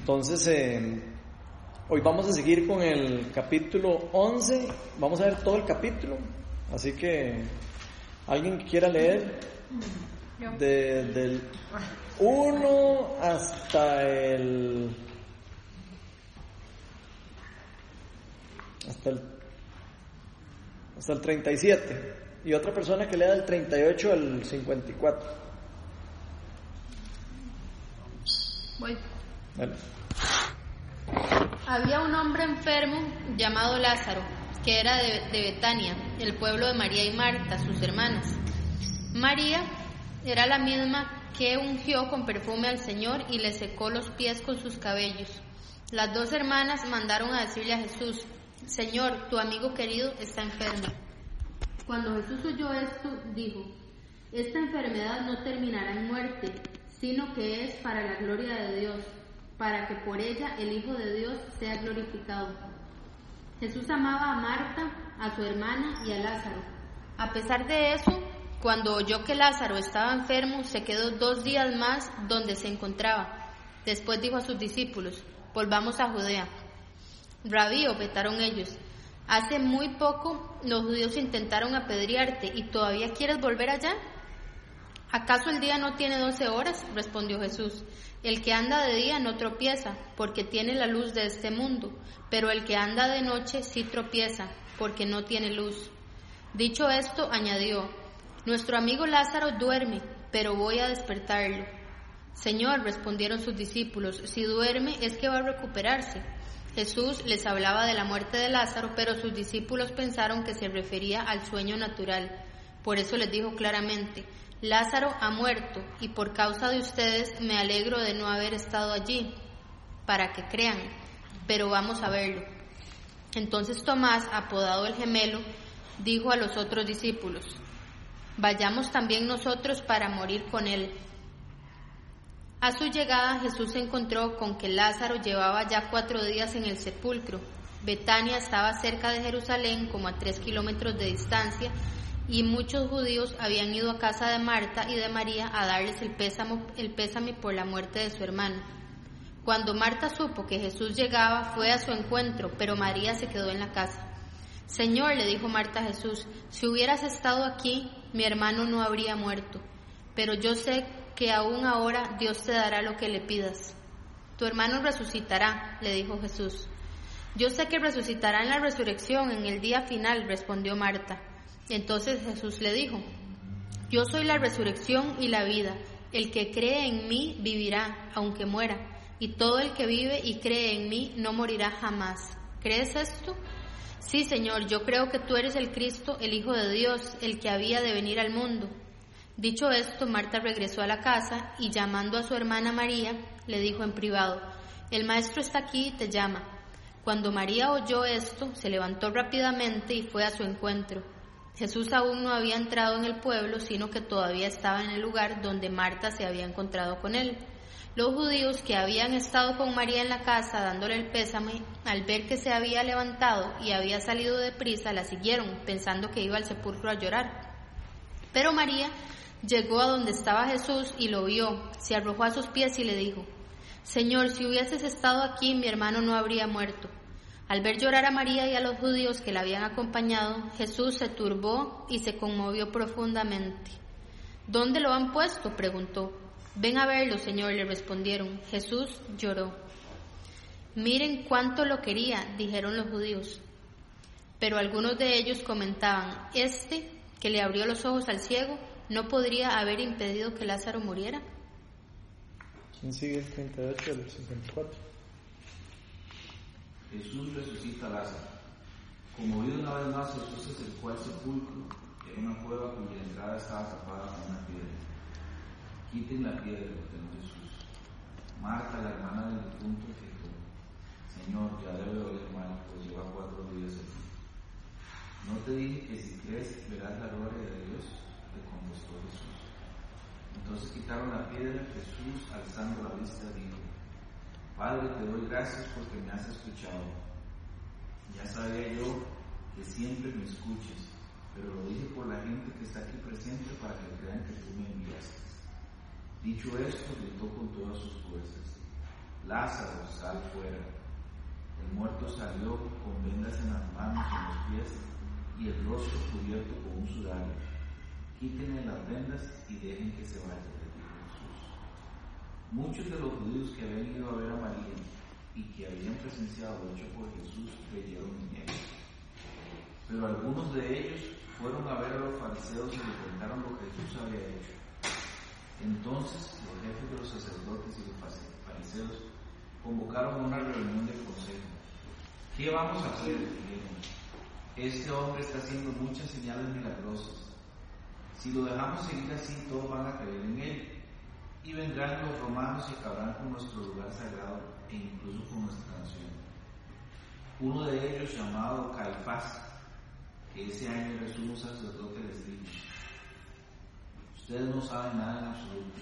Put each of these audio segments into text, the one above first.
Entonces, eh, hoy vamos a seguir con el capítulo 11. Vamos a ver todo el capítulo. Así que, ¿alguien que quiera leer? De, del 1 hasta el. Hasta el. Hasta el 37. Y otra persona que lea del 38 al 54. Voy. Dale. Había un hombre enfermo llamado Lázaro, que era de, Betania, el pueblo de María y Marta, sus hermanas. María era la misma que ungió con perfume al Señor y le secó los pies con sus cabellos. Las dos hermanas mandaron a decirle a Jesús, Señor, tu amigo querido está enfermo. Cuando Jesús oyó esto, dijo, esta enfermedad no terminará en muerte, sino que es para la gloria de Dios, para que por ella el Hijo de Dios sea glorificado. Jesús amaba a Marta, a su hermana y a Lázaro. A pesar de eso, cuando oyó que Lázaro estaba enfermo, se quedó dos días más donde se encontraba. Después dijo a sus discípulos, volvamos a Judea. Rabí, objetaron ellos, hace muy poco los judíos intentaron apedrearte y todavía quieres volver allá. ¿Acaso el día no tiene doce horas? respondió Jesús. El que anda de día no tropieza, porque tiene la luz de este mundo, pero el que anda de noche sí tropieza, porque no tiene luz. Dicho esto, añadió, Nuestro amigo Lázaro duerme, pero voy a despertarlo. Señor, respondieron sus discípulos, si duerme es que va a recuperarse. Jesús les hablaba de la muerte de Lázaro, pero sus discípulos pensaron que se refería al sueño natural. Por eso les dijo claramente, Lázaro ha muerto y por causa de ustedes me alegro de no haber estado allí, para que crean, pero vamos a verlo. Entonces Tomás, apodado el gemelo, dijo a los otros discípulos, vayamos también nosotros para morir con él. A su llegada Jesús se encontró con que Lázaro llevaba ya cuatro días en el sepulcro. Betania estaba cerca de Jerusalén, como a tres kilómetros de distancia, y muchos judíos habían ido a casa de Marta y de María a darles el pésame, el pésame por la muerte de su hermano. Cuando Marta supo que Jesús llegaba, fue a su encuentro, pero María se quedó en la casa. Señor, le dijo Marta a Jesús, si hubieras estado aquí, mi hermano no habría muerto, pero yo sé que aún ahora Dios te dará lo que le pidas. Tu hermano resucitará, le dijo Jesús. Yo sé que resucitará en la resurrección, en el día final, respondió Marta. Entonces Jesús le dijo, Yo soy la resurrección y la vida. El que cree en mí vivirá, aunque muera, y todo el que vive y cree en mí no morirá jamás. ¿Crees esto? Sí, Señor, yo creo que tú eres el Cristo, el Hijo de Dios, el que había de venir al mundo. Dicho esto, Marta regresó a la casa y llamando a su hermana María, le dijo en privado, El maestro está aquí y te llama. Cuando María oyó esto, se levantó rápidamente y fue a su encuentro. Jesús aún no había entrado en el pueblo, sino que todavía estaba en el lugar donde Marta se había encontrado con él. Los judíos que habían estado con María en la casa dándole el pésame, al ver que se había levantado y había salido de prisa, la siguieron, pensando que iba al sepulcro a llorar. Pero María llegó a donde estaba Jesús y lo vio, se arrojó a sus pies y le dijo, Señor, si hubieses estado aquí, mi hermano no habría muerto. Al ver llorar a María y a los judíos que la habían acompañado, Jesús se turbó y se conmovió profundamente. ¿Dónde lo han puesto? preguntó. Ven a verlo, Señor, le respondieron. Jesús lloró. Miren cuánto lo quería, dijeron los judíos. Pero algunos de ellos comentaban, este que le abrió los ojos al ciego, ¿no podría haber impedido que Lázaro muriera? ¿Quién sigue el 38 al 54? Jesús resucita a Lázaro. Conmovido una vez más, Jesús se acercó al sepulcro, en una cueva cuya entrada estaba tapada con una piedra. Quiten la piedra, ordenó Jesús. Marta, la hermana del difunto, dijo, Señor, ya debe oler mal, pues lleva cuatro días aquí. ¿No te dije que si crees verás la gloria de Dios? Le contestó Jesús. Entonces quitaron la piedra, Jesús, alzando la vista, dijo, Padre, te doy gracias porque me has escuchado. Ya sabía yo que siempre me escuches, pero lo dije por la gente que está aquí presente para que crean que tú me enviaste. Dicho esto, gritó con todas sus fuerzas, Lázaro, sal fuera. El muerto salió con vendas en las manos y en los pies y el rostro cubierto con un sudario. Quítenle las vendas y dejen que se vaya. Muchos de los judíos que habían ido a ver a María y que habían presenciado lo hecho por Jesús creyeron en él. Pero algunos de ellos fueron a ver a los fariseos y le contaron lo que Jesús había hecho. Entonces los jefes de los sacerdotes y los fariseos convocaron una reunión del consejo. ¿Qué vamos a hacer? Este hombre está haciendo muchas señales milagrosas. Si lo dejamos seguir así, todos van a creer en él. Y vendrán los romanos y acabarán con nuestro lugar sagrado e incluso con nuestra nación. Uno de ellos, llamado Caifás, que ese año era sumo sacerdote, les dijo, ustedes no saben nada en absoluto,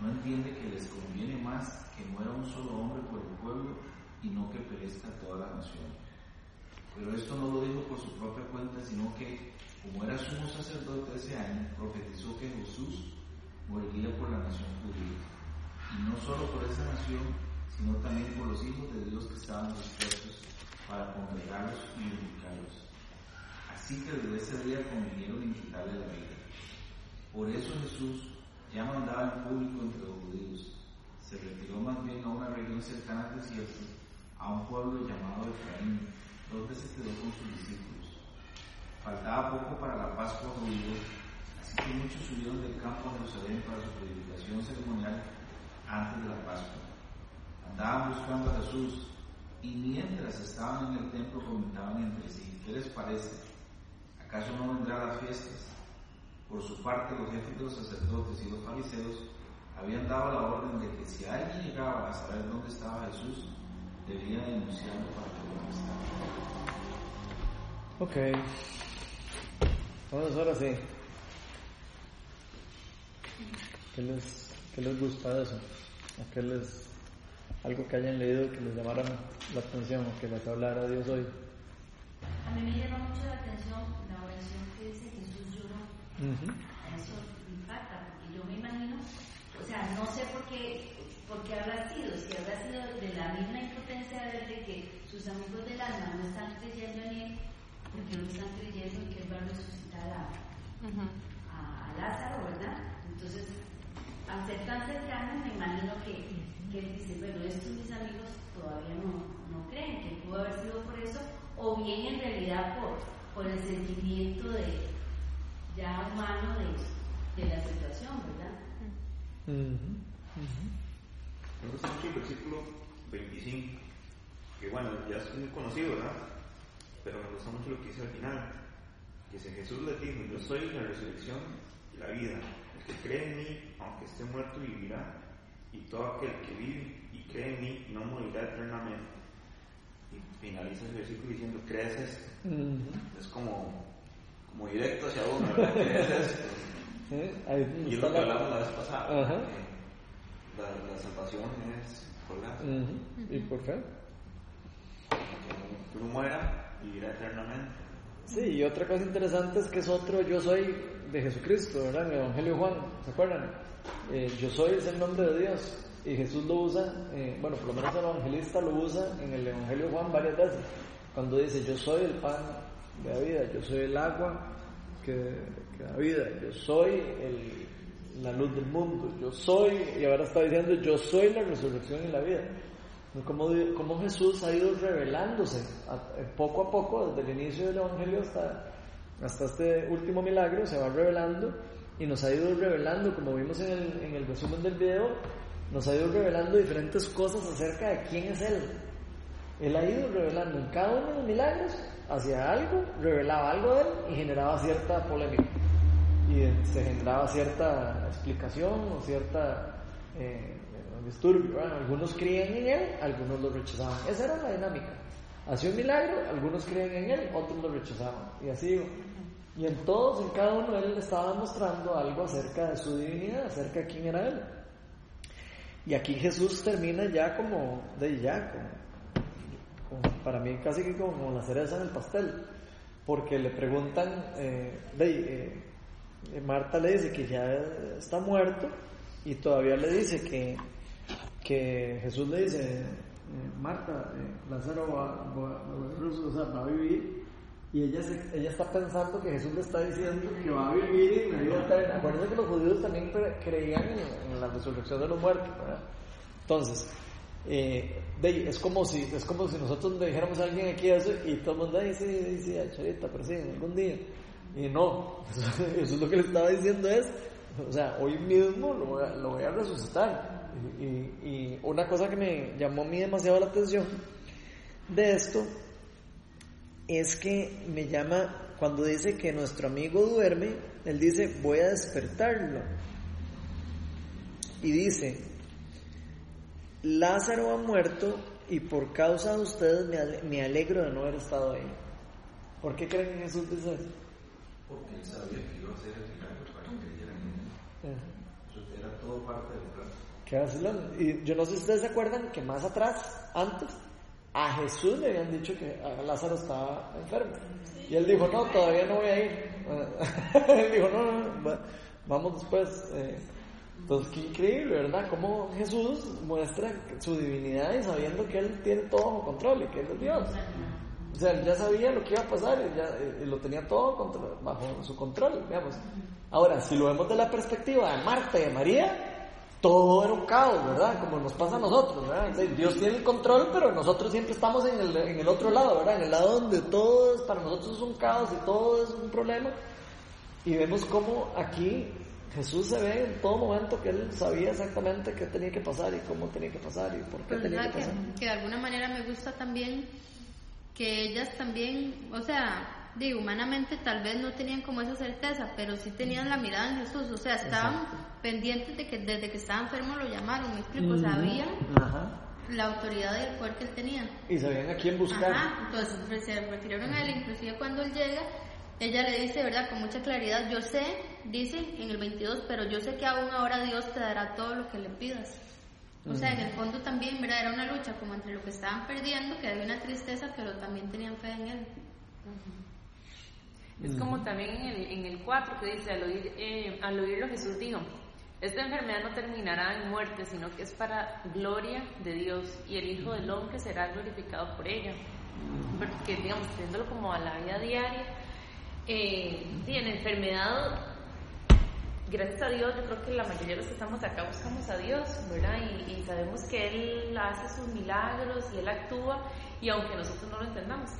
no entiende que les conviene más que muera un solo hombre por el pueblo y no que perezca toda la nación. Pero esto no lo dijo por su propia cuenta, sino que, como era sumo sacerdote ese año, profetizó que Jesús moriría por la nación judía. Y no solo por esa nación, sino también por los hijos de Dios que estaban dispuestos para congregarlos y unificarlos. Así que desde ese día convinieron en quitarle la vida. Por eso Jesús ya mandaba al público entre los judíos. Se retiró más bien a una región cercana al desierto, a un pueblo llamado Efraín, donde se quedó con sus discípulos. Faltaba poco para la Pascua judía, así que muchos subieron del campo a Jerusalén para su predicación ceremonial antes de la Pascua. Andaban buscando a Jesús y mientras estaban en el templo comentaban entre sí, ¿qué les parece? ¿Acaso no vendrá las fiestas? Por su parte, los jefes de los sacerdotes y los fariseos habían dado la orden de que si alguien llegaba a saber dónde estaba Jesús, debía denunciarlo para que lo arrestaran. Ok. Vamos ahora sí. ¿Qué les, ¿Qué les gusta de eso? ¿O qué les, algo que hayan leído que les llamara la atención o que les hablara Dios hoy? A mí me llama mucho la atención eso impacta, porque yo me imagino, o sea, no sé por qué, por qué habrá sido, si habrá sido de la misma impotencia de que sus amigos del alma no están creyendo en él, porque no están creyendo que él va a resucitar a, a, Lázaro, ¿verdad? Entonces, al ser tan cercano, me imagino que, que él dice, bueno, estos mis amigos todavía no, no creen que pudo haber sido por eso, o bien en realidad por, por el sentimiento de, ya humano de, de la situación, ¿verdad? Me gusta mucho el versículo 25, que bueno, ya es muy conocido, ¿verdad? Pero me gusta mucho lo que dice al final, que si Jesús le dijo, yo soy la resurrección y la vida, que cree en mí, aunque esté muerto, vivirá, y todo aquel que vive y cree en mí no morirá eternamente. Y finaliza el versículo diciendo, ¿crees esto? Es como como directo hacia uno, ¿verdad? ¿Qué es esto? Y es lo que hablamos la vez pasada. Ajá. La, la, salvación es por la ¿Y por qué? Que uno muera y vivirá eternamente. Sí, y otra cosa interesante es que es otro yo soy de Jesucristo, ¿verdad? En el Evangelio Juan, ¿se acuerdan? Eh, yo soy es el nombre de Dios. Y Jesús lo usa, eh, bueno, por lo menos el evangelista lo usa en el Evangelio Juan varias veces. Cuando dice, yo soy el pan de la vida, yo soy el agua que, da vida, yo soy la luz del mundo, yo soy, y ahora está diciendo, yo soy la resurrección y la vida. Como, como Jesús ha ido revelándose eh, poco a poco, desde el inicio del Evangelio hasta, hasta este último milagro, se va revelando y nos ha ido revelando, como vimos en el, en el resumen del video, nos ha ido revelando diferentes cosas acerca de quién es Él. Él ha ido revelando en cada uno de los milagros hacia algo, revelaba algo de él y generaba cierta polémica. Y se generaba cierta explicación o cierta eh, disturbio. algunos creían en él, algunos lo rechazaban. Esa era la dinámica. Hacía un milagro, algunos creían en él, otros lo rechazaban. Y así Y en todos, en cada uno, él estaba mostrando algo acerca de su divinidad, acerca de quién era él. Y aquí Jesús termina ya como, de ya, para mí casi que como la cereza en el pastel, porque le preguntan, eh, eh, Marta le dice que ya está muerto y todavía le dice que, que Jesús le dice, eh, Marta, eh, Lázaro va, va- va- va a vivir, y ella, se- ella está pensando que Jesús le está diciendo que va a vivir en la vida eterna. Acuérdense que los judíos también cre- creían en, en la resurrección de los muertos, ¿verdad? Entonces, eh, es como si es como si nosotros le dijéramos a alguien aquí eso y todo el mundo dice, sí, charita, pero sí, algún día. Y no, eso, es lo que le estaba diciendo es, o sea, hoy mismo lo voy a, lo voy a resucitar. Y, y- una cosa que me llamó a mí demasiado la atención de esto es que me llama, cuando dice que nuestro amigo duerme, él dice, voy a despertarlo. Y dice, Lázaro ha muerto y por causa de ustedes me ale- me alegro de no haber estado ahí. ¿Por qué creen que Jesús dice eso? Porque él sabía que iba a ser el milagro para que creyeran en él. Era todo parte del Y yo no sé si ustedes se acuerdan que más atrás, antes, a Jesús le habían dicho que Lázaro estaba enfermo. Y él dijo, no, todavía no voy a ir. él dijo, no, no, no, va- vamos después. Eh, Entonces, qué increíble, ¿verdad? Cómo Jesús muestra su divinidad y sabiendo que Él tiene todo bajo control y que Él es Dios. O sea, él ya sabía lo que iba a pasar y, ya, y lo tenía todo bajo su control, digamos. Ahora, si lo vemos de la perspectiva de Marta y de María, todo era un caos, ¿verdad? Como nos pasa a nosotros, ¿verdad? Sea, Dios tiene el control, pero nosotros siempre estamos en el, en el otro lado, ¿verdad? En el lado donde todo es, para nosotros es un caos y todo es un problema. Y vemos cómo aquí Jesús se ve en todo momento que él sabía exactamente qué tenía que pasar y cómo tenía que pasar y por qué Pero tenía ¿verdad que pasar. que, que de alguna manera me gusta también que ellas también, o sea, digo, humanamente tal vez no tenían como esa certeza, pero sí tenían la mirada en Jesús, o sea, estaban pendientes de que desde que estaba enfermo lo llamaron, me explico, sabían Ajá. la autoridad y el poder que él tenía. Y sabían a quién buscar. Ajá, entonces se refirieron a él, inclusive cuando él llega, ella le dice, ¿verdad? Con mucha claridad, yo sé, dice en el 22, pero yo sé que aún ahora Dios te dará todo lo que le pidas. O sea, en el fondo también, ¿verdad? Era una lucha como entre lo que estaban perdiendo, que había una tristeza, pero también tenían fe en él. Es como también en el, en el 4 que dice, al, oír, eh, al oírlo Jesús dijo, esta enfermedad no terminará en muerte, sino que es para gloria de Dios y el Hijo del Hombre será glorificado por ella. Porque, digamos, teniéndolo como a la vida diaria, eh, y en enfermedad, gracias a Dios, yo creo que la mayoría de los que estamos acá buscamos a Dios, ¿verdad? Y, y sabemos que Él hace sus milagros y Él actúa, y aunque nosotros no lo entendamos,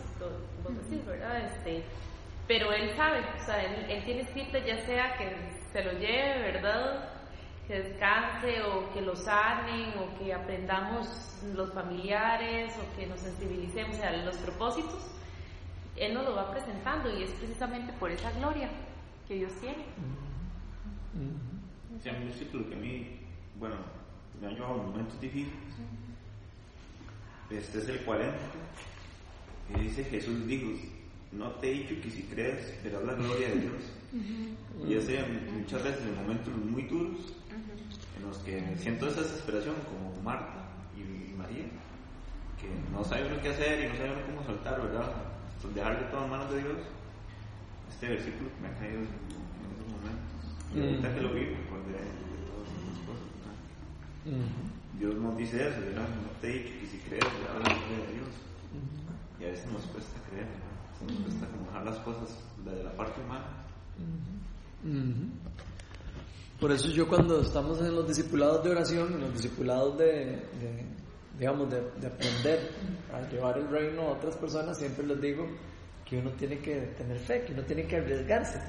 vos decís, ¿verdad? Este, pero Él sabe, o sea, él, él tiene escrito ya sea que se lo lleve, ¿verdad? Que descanse o que lo sanen o que aprendamos los familiares o que nos sensibilicemos, o sea, los propósitos, Él nos lo va presentando y es precisamente por esa gloria que Dios tiene. Sí, un versículo que a mí, bueno, me ha llevado a momentos difíciles. Este es el 40, que dice Jesús dijo, no te he dicho que si crees verás la gloria de Dios. Y ese muchas veces en momentos muy duros, en los que siento esa desesperación como Marta y, María, que no sabe uno qué hacer y no sabe uno cómo soltar, ¿verdad? Pues dejarle todo en manos de Dios. Este versículo que me ha caído en, en esos momentos. Y ahorita que lo vi, me acordé de todas esas cosas. ¿verdad? Dios nos dice eso, ¿verdad? No te he dicho que si crees, verás la gloria de Dios. Y a veces nos cuesta creer, ¿verdad? Nos cuesta como dejar las cosas desde la parte humana. Por eso yo cuando estamos en los discipulados de oración, en los discipulados de, de, digamos, de, de aprender a llevar el reino a otras personas, siempre les digo que uno tiene que tener fe, que uno tiene que arriesgarse.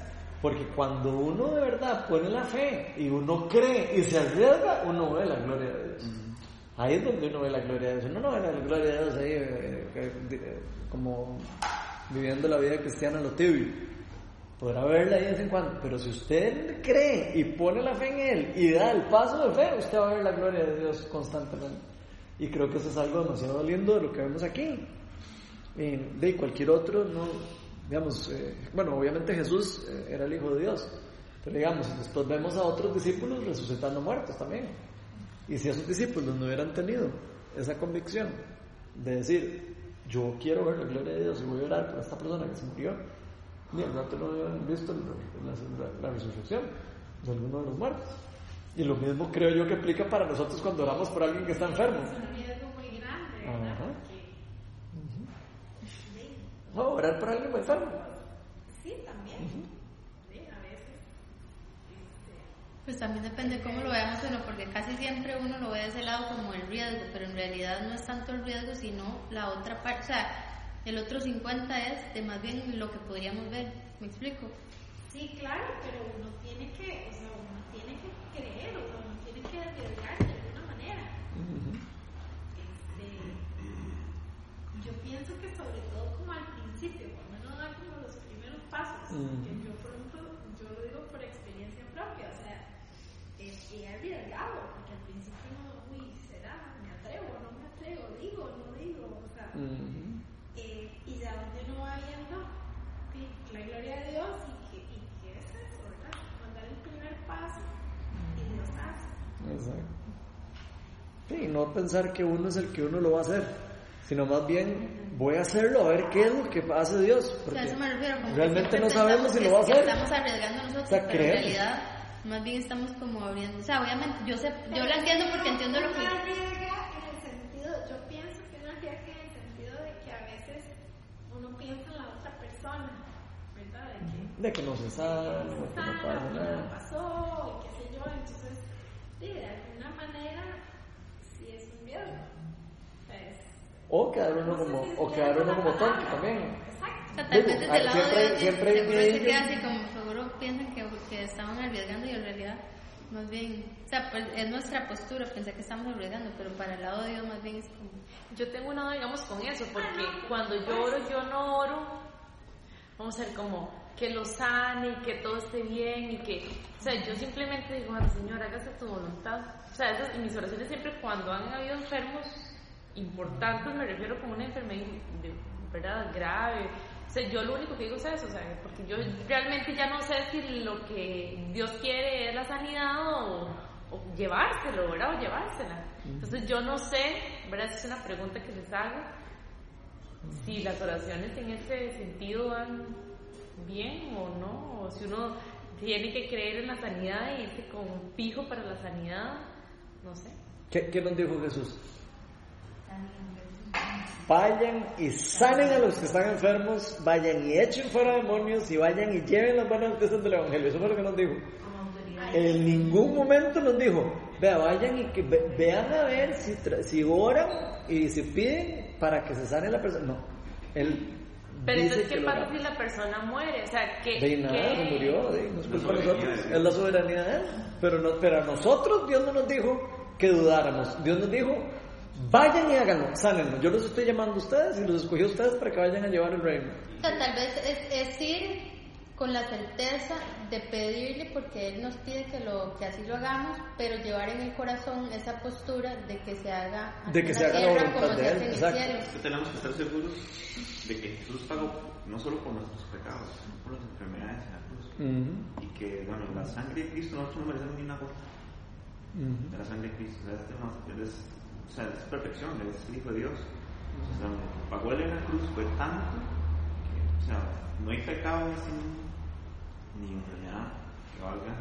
Porque cuando uno de verdad pone la fe y uno cree y se arriesga, uno ve la gloria de Dios. Ahí es donde uno ve la gloria de Dios. Uno no ve la gloria de Dios ahí eh, eh, eh, como viviendo la vida cristiana a lo tibio. Podrá verla ahí de vez en cuando, pero si usted cree y pone la fe en Él y da el paso de fe, usted va a ver la gloria de Dios constantemente. Y creo que eso es algo demasiado lindo de lo que vemos aquí. Eh, de cualquier otro, no, digamos, bueno, obviamente Jesús era el Hijo de Dios, pero digamos, después vemos a otros discípulos resucitando muertos también. Y si esos discípulos no hubieran tenido esa convicción de decir, yo quiero ver la gloria de Dios y voy a orar por esta persona que se murió, ni al rato no habían visto la, la- la resurrección de alguno de los muertos. Y lo mismo creo yo que aplica para nosotros cuando oramos por alguien que está enfermo. Es un riesgo muy grande, ¿verdad? Ajá. Porque, sí, No, orar por alguien enfermo. sí, también. Sí, a veces. este, Pues también depende cómo lo veamos uno, porque casi siempre uno lo ve de ese lado como el riesgo, pero en realidad no es tanto el riesgo, sino la otra parte, o sea, el otro 50 es de más bien lo que podríamos ver, ¿me explico? Sí, claro, pero uno tiene que, o sea, uno tiene que creer, o sea, uno tiene que arriesgar de alguna manera. Este, yo pienso que sobre todo como al principio, cuando uno da como los primeros pasos, yo por ejemplo, yo lo digo por experiencia propia, o sea, es he arriesgado, porque al principio uno, uy, será, me atrevo, no me atrevo, digo, no digo, o sea, Ujú. eh, y ya donde uno va viendo sí, la gloria de Dios y que, y que es eso, ¿verdad? Mandar el primer paso y Dios hace. Exacto. Sí, no pensar que uno es el que uno lo va a hacer, sino más bien voy a hacerlo a ver qué es lo que hace Dios. O porque sea, a eso me refiero, realmente no sabemos si lo va a hacer. Estamos arriesgando nosotros, O sea, pero en realidad más bien estamos como abriendo, o sea, obviamente, yo sé, yo la entiendo porque entiendo lo que... En el sentido, yo pienso que uno arriesga en el sentido de que a veces uno piensa en la otra persona, ¿verdad? De que De que no se sabe, de que no pasa que no nada. pasó, qué sé yo, entonces, sí, de alguna manera, sí es un riesgo. Pues, O quedar uno como, o quedar uno como tonto también. Exacto. O sea, tal vez Digo, desde hay- el lado siempre- de Dios, siempre hay seguro se queda así como seguro piensan que, que estaban arriesgando y en realidad más bien, o sea, pues, es nuestra postura pensar que estamos arriesgando, pero para el lado de Dios más bien es como, Yo tengo una digamos, con eso, porque cuando yo oro, yo no oro, vamos a ver como que lo sane y que todo esté bien y que, o sea, yo simplemente digo, "Ay, Señor, hágase tu voluntad. O sea, esas, mis oraciones siempre cuando han habido enfermos importantes, me refiero como una enfermedad de, ¿verdad? grave. O sea, yo lo único que digo es eso, o sea, porque yo realmente ya no sé si lo que Dios quiere es la sanidad o, o llevárselo, ¿verdad? O llevársela. Entonces yo no sé, ¿verdad? Esa es una pregunta que les hago. Si las oraciones en ese sentido van bien o no, o si uno tiene que creer en la sanidad y irse con un fijo para la sanidad, no sé. ¿Qué, qué nos dijo Jesús? Vayan y sanen a los que están enfermos, vayan y echen fuera demonios y vayan y lleven las buenas noticias del Evangelio. Eso fue lo que nos dijo. En ningún momento nos dijo, vea, vayan y que ve- vean a ver si, si oran y si piden para que se sane la persona. No, él Pero dice entonces, que ¿qué pasa si la persona muere? O sea, que... De nada, que- murió, de, no es culpa de nosotros, es la soberanía de él. Pero, no, pero a nosotros Dios no nos dijo que dudáramos. Dios nos dijo, vayan y háganlo, sánenlo. Yo los estoy llamando a ustedes y los escogí a ustedes para que vayan a llevar el reino. o sea, tal vez es, es ir con la certeza de pedirle porque Él nos pide que, lo, que así lo hagamos, pero llevar en el corazón esa postura de que se haga De que se haga la voluntad de Él, exacto. Es tenemos que estar seguros de que Jesús pagó no solo por nuestros pecados, sino por las enfermedades en la cruz. Ujú, Y que, bueno, la sangre de Cristo nosotros no merecemos ni una gota ujú. de la sangre de Cristo. O sea, este más- él es, o sea, es perfección, es el Hijo de Dios. O sea, lo que pagó él en la cruz fue tanto que, o sea, no hay pecado en mundo ni enfermedad que valga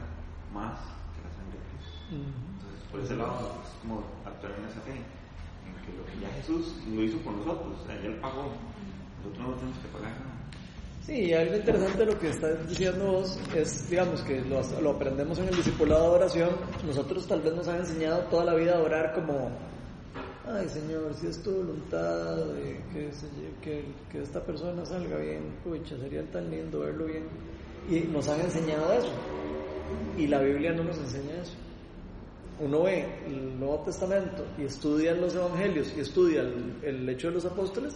más que la sangre de Cristo. Entonces, por ese lado, es como actuar en esa fe, en que lo que ya Jesús lo hizo por nosotros, o sea, él pagó, nosotros no tenemos que pagar nada. Sí, algo interesante lo que estás diciendo vos es, digamos, que lo, lo aprendemos en el discipulado de oración. Nosotros tal vez nos han enseñado toda la vida a orar como, ay Señor, si es tu voluntad, de que, que esta persona salga bien, pucha, sería tan lindo verlo bien. Y nos han enseñado eso. Y la Biblia no nos enseña eso. Uno ve el Nuevo Testamento y estudia los Evangelios y estudia el, el hecho de los apóstoles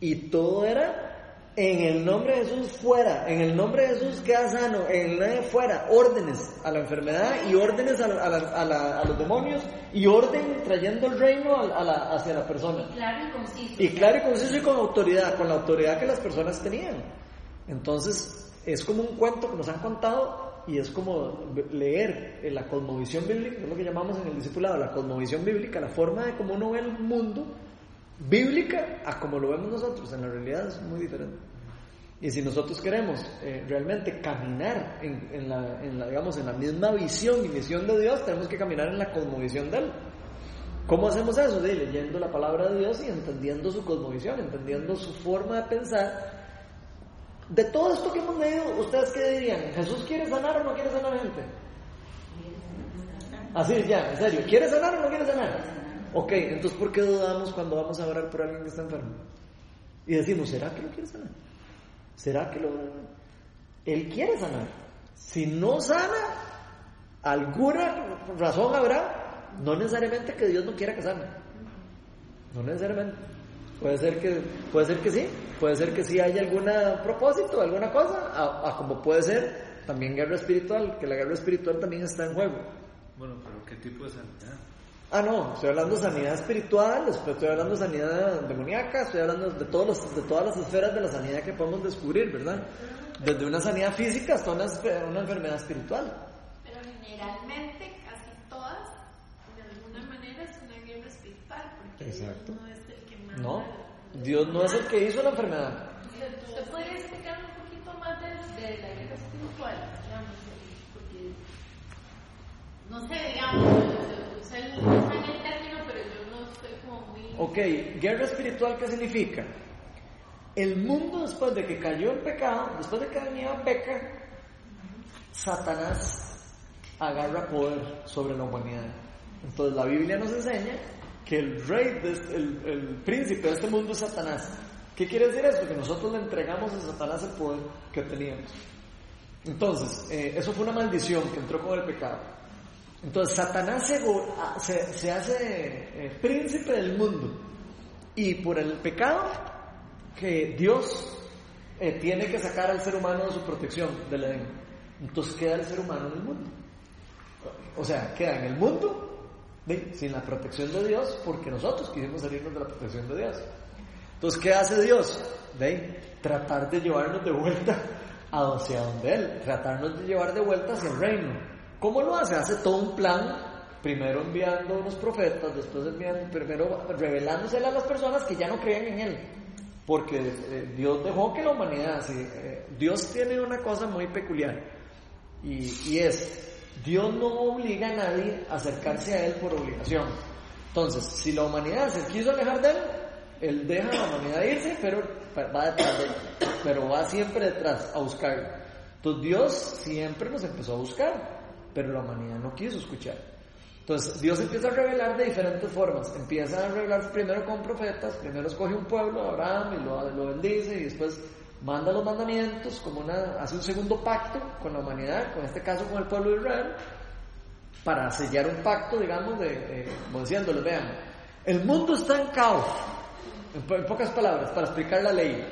y todo era en el nombre de Jesús fuera, en el nombre de Jesús queda sano, en el nombre de fuera, órdenes a la enfermedad y órdenes a, la- a la- a la- a los demonios y orden trayendo el reino hacia la persona. Claro y conciso. Y claro y conciso y con autoridad, con la autoridad que las personas tenían. Entonces, es como un cuento que nos han contado y es como leer la cosmovisión bíblica, es lo que llamamos en el discipulado, la cosmovisión bíblica, la forma de cómo uno ve el mundo bíblica a como lo vemos nosotros. En la realidad es muy diferente. Y si nosotros queremos eh, realmente caminar en, en, la, en, la, digamos, en la misma visión y misión de Dios, tenemos que caminar en la cosmovisión de Él. ¿Cómo hacemos eso? Leyendo la palabra de Dios y entendiendo su cosmovisión, entendiendo su forma de pensar. De todo esto que hemos leído, ¿ustedes qué dirían? ¿Jesús quiere sanar o no quiere sanar gente? Así ya, en serio. ¿Quiere sanar o no quiere sanar? Ok, entonces ¿por qué dudamos cuando vamos a orar por alguien que está enfermo? Y decimos, ¿será que lo quiere sanar? ¿Será que lo... Él quiere sanar. Si no sana, alguna razón habrá, no necesariamente que Dios no quiera que sane. No necesariamente. Puede ser que, puede ser que sí, puede ser que sí haya algún propósito, alguna cosa, como puede ser también guerra espiritual, que la guerra espiritual también está en juego. Bueno, pero ¿qué tipo de sanidad? Ah, no, estoy hablando de sanidad espiritual, estoy hablando de sanidad demoníaca, estoy hablando de, todos los, de todas las esferas de la sanidad que podemos descubrir, ¿verdad? Desde una sanidad física hasta una, una enfermedad espiritual. Pero generalmente, casi todas, de alguna manera, es una guerra espiritual, porque Exacto. Dios no es el que manda. No, Dios no es el que hizo la enfermedad. ¿Usted podría explicar un poquito más de, de la guerra espiritual? Digamos, porque, no sé, digamos, Ok, guerra espiritual, ¿qué significa? El mundo después de que cayó el pecado, después de que Adán peca, Satanás agarra poder sobre la humanidad. Entonces la Biblia nos enseña que el rey, de este- el, el príncipe de este mundo es Satanás. ¿Qué quiere decir esto? Que nosotros le entregamos a Satanás el poder que teníamos. Entonces, eh, eso fue una maldición que entró con el pecado. Entonces, Satanás se, go- a- se- se hace eh, príncipe del mundo. Y por el pecado, que Dios eh, tiene que sacar al ser humano de su protección del Edén. Entonces queda el ser humano en el mundo. O sea, queda en el mundo sin la protección de Dios porque nosotros quisimos salirnos de la protección de Dios. Entonces, ¿qué hace Dios? Tratar de llevarnos de vuelta hacia donde Él, tratarnos de llevar de vuelta hacia el reino. ¿Cómo lo hace? Hace todo un plan, primero enviando unos profetas, después enviando, primero revelándosele a las personas que ya no creían en Él. Porque eh, Dios dejó que la humanidad, eh, Dios tiene una cosa muy peculiar y, y es, Dios no obliga a nadie a acercarse a Él por obligación. Entonces, si la humanidad se quiso alejar de Él, Él deja a la humanidad irse, pero va detrás de Él, pero va siempre detrás a buscarlo. Entonces Dios siempre nos empezó a buscar, pero la humanidad no quiso escuchar. Entonces Dios empieza a revelar de diferentes formas. Empieza a revelar primero con profetas, primero escoge un pueblo, Abraham, y lo, lo bendice, y después manda los mandamientos, como una, hace un segundo pacto con la humanidad, con este caso con el pueblo de Israel, para sellar un pacto, digamos, de, eh, como diciéndoles, vean, el mundo está en caos, en, en pocas palabras, para explicar la ley.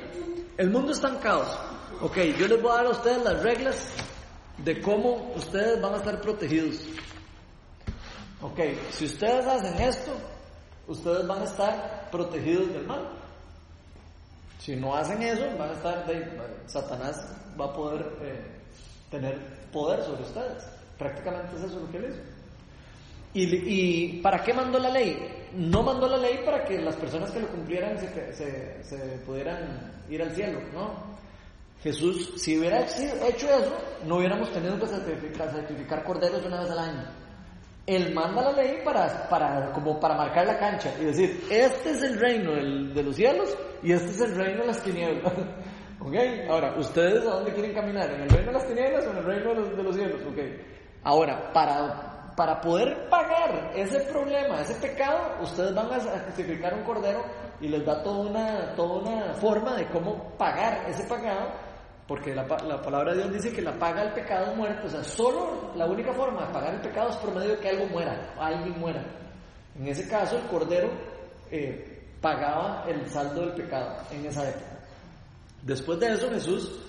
El mundo está en caos. Ok, yo les voy a dar a ustedes las reglas de cómo ustedes van a estar protegidos. Ok, si ustedes hacen esto, ustedes van a estar protegidos del mal. Si no hacen eso, van a estar, Satanás va a poder eh, tener poder sobre ustedes. Prácticamente es eso lo que él hizo. ¿Y, ¿Y para qué mandó la ley? No mandó la ley para que las personas que lo cumplieran se, se- se pudieran ir al cielo, ¿no? Jesús, si hubiera hecho eso, no hubiéramos tenido que sacrificar, corderos una vez al año. Él manda la ley para, como para marcar la cancha y decir, este es el reino de los cielos y este es el reino de las tinieblas. ¿Ok? Ahora, ¿ustedes a dónde quieren caminar? ¿En el reino de las tinieblas o en el reino de los, de los cielos? ¿Ok? Ahora, para, para poder pagar ese problema, ese pecado, ustedes van a sacrificar un cordero y les da toda una, toda una forma de cómo pagar ese pecado porque la, la palabra de Dios dice que la paga el pecado es muerte. O sea, solo la única forma de pagar el pecado es por medio de que algo muera, alguien muera. En ese caso, el cordero eh, pagaba el saldo del pecado en esa época. Después de eso, Jesús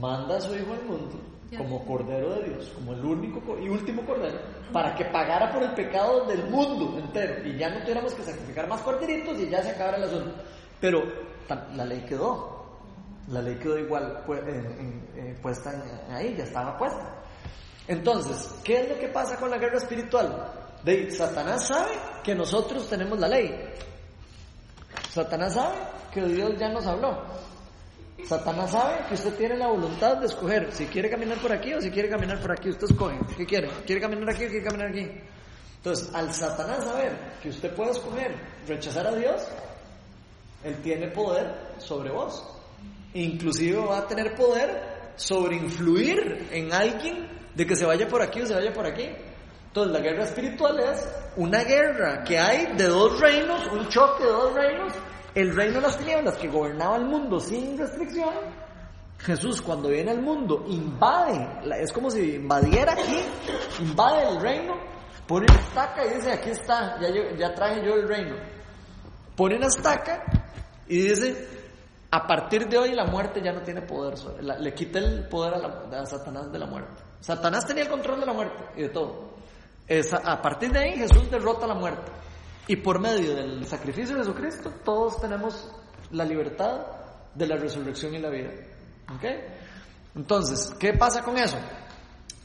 manda a su Hijo al mundo como cordero de Dios, como el único co- y último cordero, para que pagara por el pecado del mundo entero y ya no tuviéramos que sacrificar más corderitos y ya se acabara el asunto. Pero la ley quedó, la ley quedó igual eh, puesta ahí, ya estaba puesta. Entonces, ¿qué es lo que pasa con la guerra espiritual? De, Satanás sabe que nosotros tenemos la ley. Satanás sabe que Dios ya nos habló. Satanás sabe que usted tiene la voluntad de escoger si quiere caminar por aquí o si quiere caminar por aquí. Usted escoge. ¿Qué quiere? ¿Quiere caminar aquí o quiere caminar aquí? Entonces, al Satanás saber que usted puede escoger rechazar a Dios, él tiene poder sobre vos. Inclusive va a tener poder sobre influir en alguien de que se vaya por aquí o se vaya por aquí. Entonces la guerra espiritual es una guerra que hay de dos reinos, un choque de dos reinos. El reino de las tinieblas que gobernaba el mundo sin restricción. Jesús cuando viene al mundo invade, es como si invadiera aquí, invade el reino, pone una estaca y dice, aquí está, ya, ya traje yo el reino. Pone una estaca y dice, a partir de hoy la muerte ya no tiene poder, le quita el poder a, Satanás de la muerte. Satanás tenía el control de la muerte y de todo. a partir de ahí Jesús derrota la muerte. Y por medio del sacrificio de Jesucristo todos tenemos la libertad de la resurrección y la vida. ¿Ok? Entonces, ¿qué pasa con eso?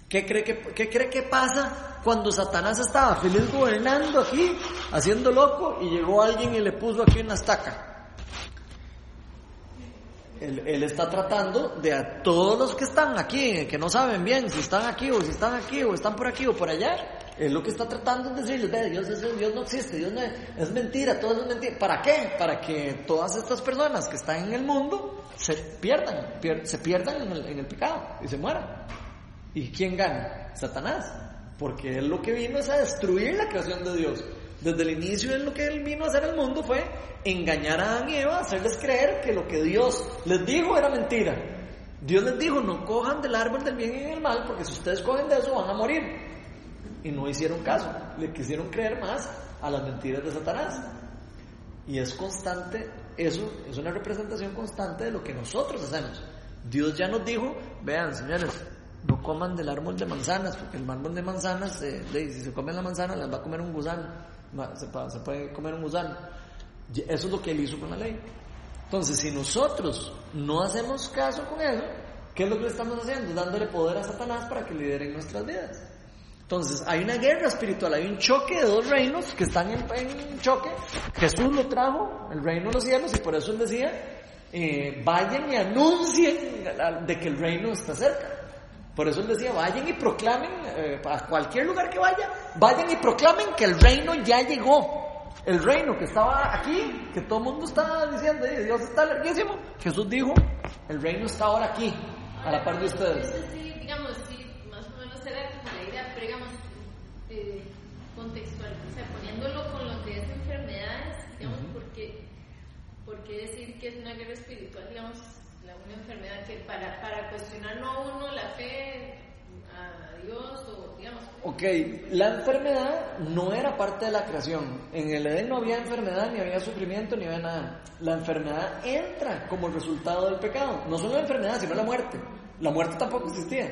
¿Qué cree, que, ¿Qué cree que pasa cuando Satanás estaba feliz gobernando aquí, haciendo loco, y llegó alguien y le puso aquí una estaca? Él, está tratando de a todos los que están aquí, que no saben bien si están aquí o si están aquí o están por aquí o por allá, es lo que está tratando de decirles, ve, Dios, Dios no existe, Dios no es, es, mentira, todo es mentira. ¿Para qué? Para que todas estas personas que están en el mundo se pierdan, se pierdan en el, en el pecado y se mueran. ¿Y quién gana? Satanás. Porque él lo que vino es a destruir la creación de Dios. Desde el inicio lo que él vino a hacer el mundo fue engañar a Adán y Eva, hacerles creer que lo que Dios les dijo era mentira. Dios les dijo, no cojan del árbol del bien y del mal, porque si ustedes cogen de eso van a morir. Y no hicieron caso, le quisieron creer más a las mentiras de Satanás. Y es constante, eso es una representación constante de lo que nosotros hacemos. Dios ya nos dijo, vean señores, no coman del árbol de manzanas, porque el árbol de manzanas, eh, si se comen la manzana, les va a comer un gusano se, puede comer un gusano. Eso es lo que él hizo con la ley. Entonces, si nosotros no hacemos caso con eso, ¿qué es lo que estamos haciendo? Dándole poder a Satanás para que lidere nuestras vidas. Entonces, hay una guerra espiritual, hay un choque de dos reinos que están en, choque. Jesús lo trajo, el reino de los cielos, y por eso él decía, eh, vayan y anuncien de que el reino está cerca. Por eso él decía, vayan y proclamen, eh, a cualquier lugar que vaya, vayan y proclamen que el reino ya llegó. El reino que estaba aquí, que todo el mundo estaba diciendo, Dios está larguísimo. Jesús dijo, el reino está ahora aquí, a la par de ustedes. sí, digamos, sí, más o menos era como la idea, pero digamos, eh, contextual, o sea, poniéndolo con lo que es enfermedades, digamos, porque, porque decir que es una guerra espiritual, digamos, una enfermedad que para, para cuestionar no a uno la fe a Dios o digamos... Ok, la enfermedad no era parte de la creación. En el Edén no había enfermedad, ni había sufrimiento, ni había nada. La enfermedad entra como resultado del pecado. No solo la enfermedad, sino la muerte. La muerte tampoco existía.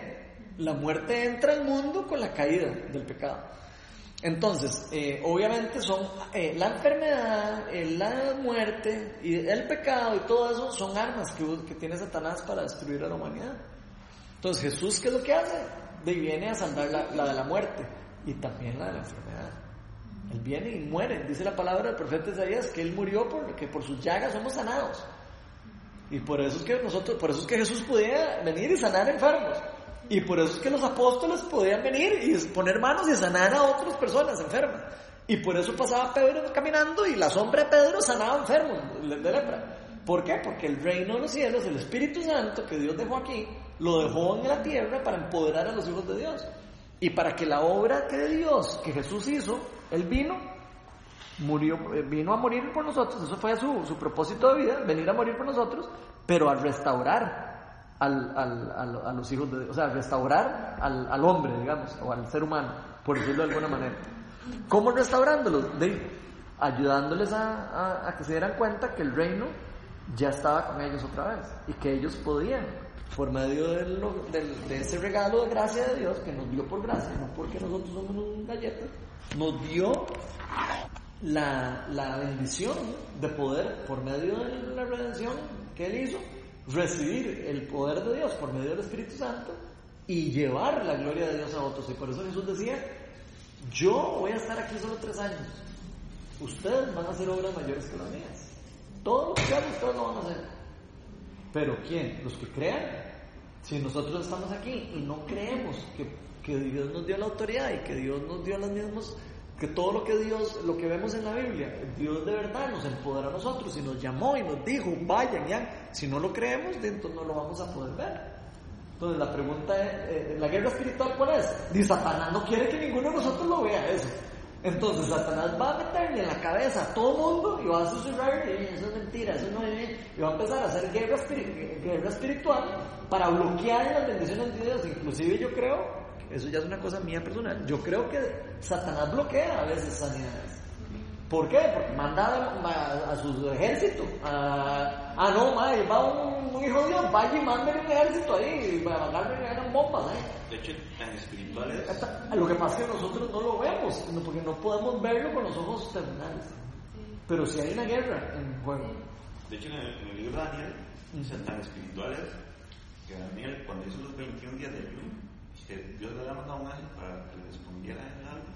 La muerte entra al mundo con la caída del pecado. Entonces, eh, obviamente son eh, la enfermedad, eh, la muerte y el pecado y todo eso son armas que, que, tiene Satanás para destruir a la humanidad. Entonces Jesús, ¿qué es lo que hace? De viene a salvar la, de la muerte y también la de la enfermedad. Él viene y muere. Dice la palabra del profeta Isaías que él murió porque por sus llagas somos sanados. Y por eso es que nosotros, por eso es que Jesús podía venir y sanar enfermos. Y por eso es que los apóstoles podían venir y poner manos y sanar a otras personas enfermas. Y por eso pasaba Pedro caminando y la sombra de Pedro sanaba enfermos de lepra. ¿Por qué? Porque el reino de los cielos, el Espíritu Santo que Dios dejó aquí, lo dejó en la tierra para empoderar a los hijos de Dios. Y para que la obra que de Dios, que Jesús hizo, Él vino, murió, eh, vino a morir por nosotros, eso fue su, su propósito de vida, venir a morir por nosotros, pero a restaurar al, al, a los hijos de Dios, o sea, restaurar al, al, hombre, digamos, o al ser humano, por decirlo de alguna manera. ¿Cómo restaurándolos? De, ayudándoles a, a, que se dieran cuenta que el reino ya estaba con ellos otra vez y que ellos podían, por medio de, de, ese regalo de gracia de Dios, que nos dio por gracia, no porque nosotros somos un galletas, nos dio la, la bendición de poder, por medio de la redención que Él hizo, recibir el poder de Dios por medio del Espíritu Santo y llevar la gloria de Dios a otros. Y por eso Jesús decía, yo voy a estar aquí solo tres años. Ustedes van a hacer obras mayores que las mías. Todo lo que hagan, ustedes lo van a hacer. Pero ¿quién? Los que crean. Si nosotros estamos aquí y no creemos que, que Dios nos dio la autoridad y que Dios nos dio las mismas, que todo lo que Dios, lo que vemos en la Biblia, Dios de verdad nos empodera a nosotros y nos llamó y nos dijo, vayan ya. Si no lo creemos, entonces no lo vamos a poder ver. Entonces la pregunta es, eh, ¿la guerra espiritual cuál es? Dice, Satanás no quiere que ninguno de nosotros lo vea eso. Entonces Satanás va a meterle en la cabeza a todo mundo y va a susurrar, "Eh, eso es mentira, eso no es, y va a empezar a hacer guerra, guerra espiritual para bloquear las bendiciones de Dios. Inclusive yo creo, eso ya es una cosa mía personal, yo creo que Satanás bloquea a veces sanidades. ¿Por qué? Porque manda a, a su ejército. A, ah, no, madre, va un, un hijo de Dios, vaya y mande un ejército ahí, para mandarme eran bombas, ¿eh? De hecho, tan espirituales. Lo que pasa es que nosotros no lo vemos, porque no podemos verlo con los ojos terminales. Pero si hay una guerra en juego. De hecho, en el, en el libro de Daniel, o sea, tan espirituales, que Daniel, cuando hizo los 21 días de ayuno, que Dios le había mandado un ángel para que le respondiera en algo,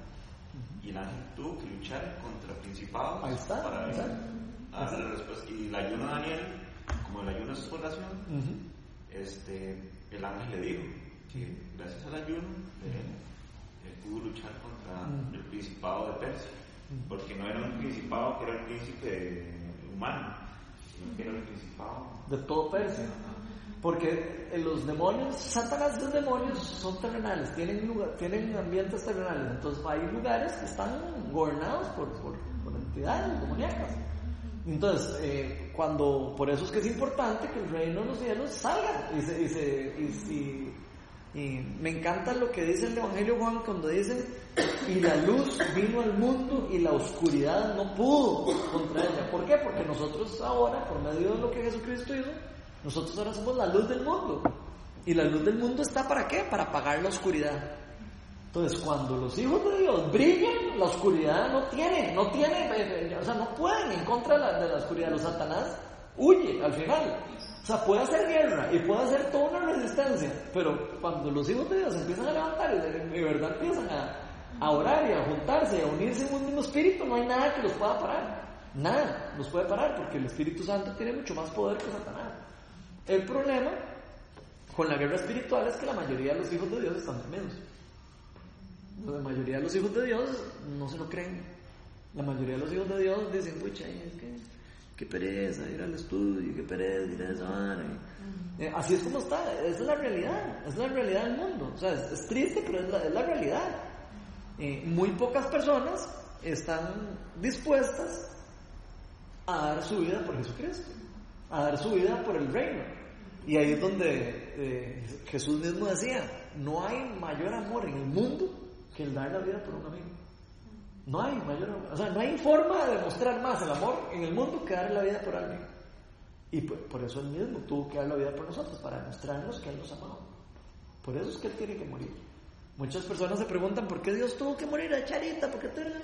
y el ángel tuvo que luchar contra principados Ahí está, para ahí está. darle la respuesta. Y el ayuno de Daniel, como el ayuno es su oración, Ujú. este, el ángel le dijo que gracias al ayuno él, pudo luchar contra el principado de Persia, porque no era un principado que era el príncipe humano, sino que era el principado. De todo Persia. Porque los demonios, Satanás los demonios son terrenales, tienen, lugar, tienen ambientes terrenales. Entonces hay lugares que están gobernados por, por, por entidades demoníacas. Entonces, eh, cuando, por eso es que es importante que el reino de los cielos salga. Y, se- y se- y y me encanta lo que dice el Evangelio Juan cuando dice, y la luz vino al mundo y la oscuridad no pudo contra ella. ¿Por qué? Porque nosotros ahora, por medio de lo que Jesucristo hizo, nosotros ahora somos la luz del mundo. Y la luz del mundo está para qué? Para apagar la oscuridad. Entonces, cuando los hijos de Dios brillan, la oscuridad no tiene, no tiene, eh, eh, o sea, no pueden en contra de la, oscuridad. Los Satanás huye al final. O sea, puede hacer guerra y puede hacer toda una resistencia, pero cuando los hijos de Dios empiezan a levantar y de, verdad empiezan a orar y a juntarse y a unirse en un mismo espíritu, no hay nada que los pueda parar. Nada los puede parar porque el Espíritu Santo tiene mucho más poder que Satanás. El problema con la guerra espiritual es que la mayoría de los hijos de Dios están dormidos. La mayoría de los hijos de Dios no se lo creen. La mayoría de los hijos de Dios dicen, pucha, es que qué pereza ir al estudio, qué pereza ir a esa vara". Eh, así es como está, es la realidad, es la realidad del mundo. O sea, es, triste, pero es la, es la realidad. Eh, muy pocas personas están dispuestas a dar su vida por Jesucristo, a dar su vida por el reino. Y ahí es donde eh, Jesús mismo decía, no hay mayor amor en el mundo que el dar la vida por un amigo. No hay mayor amor, o sea, no hay forma de demostrar más el amor en el mundo que dar la vida por alguien. Y por, eso él mismo tuvo que dar la vida por nosotros, para demostrarnos que él nos amaba. Por eso es que él tiene que morir. Muchas personas se preguntan por qué Dios tuvo que morir a Charita, ¿por qué tú eres-?"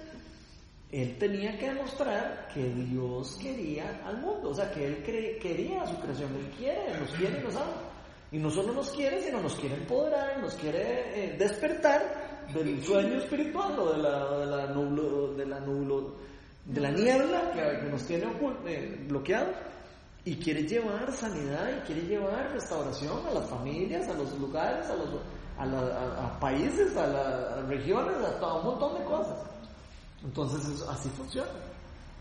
Él tenía que demostrar que Dios quería al mundo, o sea, que Él quería a su creación, Él quiere, nos quiere y nos ama. Y no solo nos quiere, sino nos quiere empoderar, nos quiere eh, despertar del sueño espiritual o de la, de la, nublo, de la, nublo, de la niebla que, nos tiene eh, bloqueados y quiere llevar sanidad y quiere llevar restauración a las familias, a los lugares, a los a países, a las regiones, a todo un montón de cosas. Entonces es- así funciona.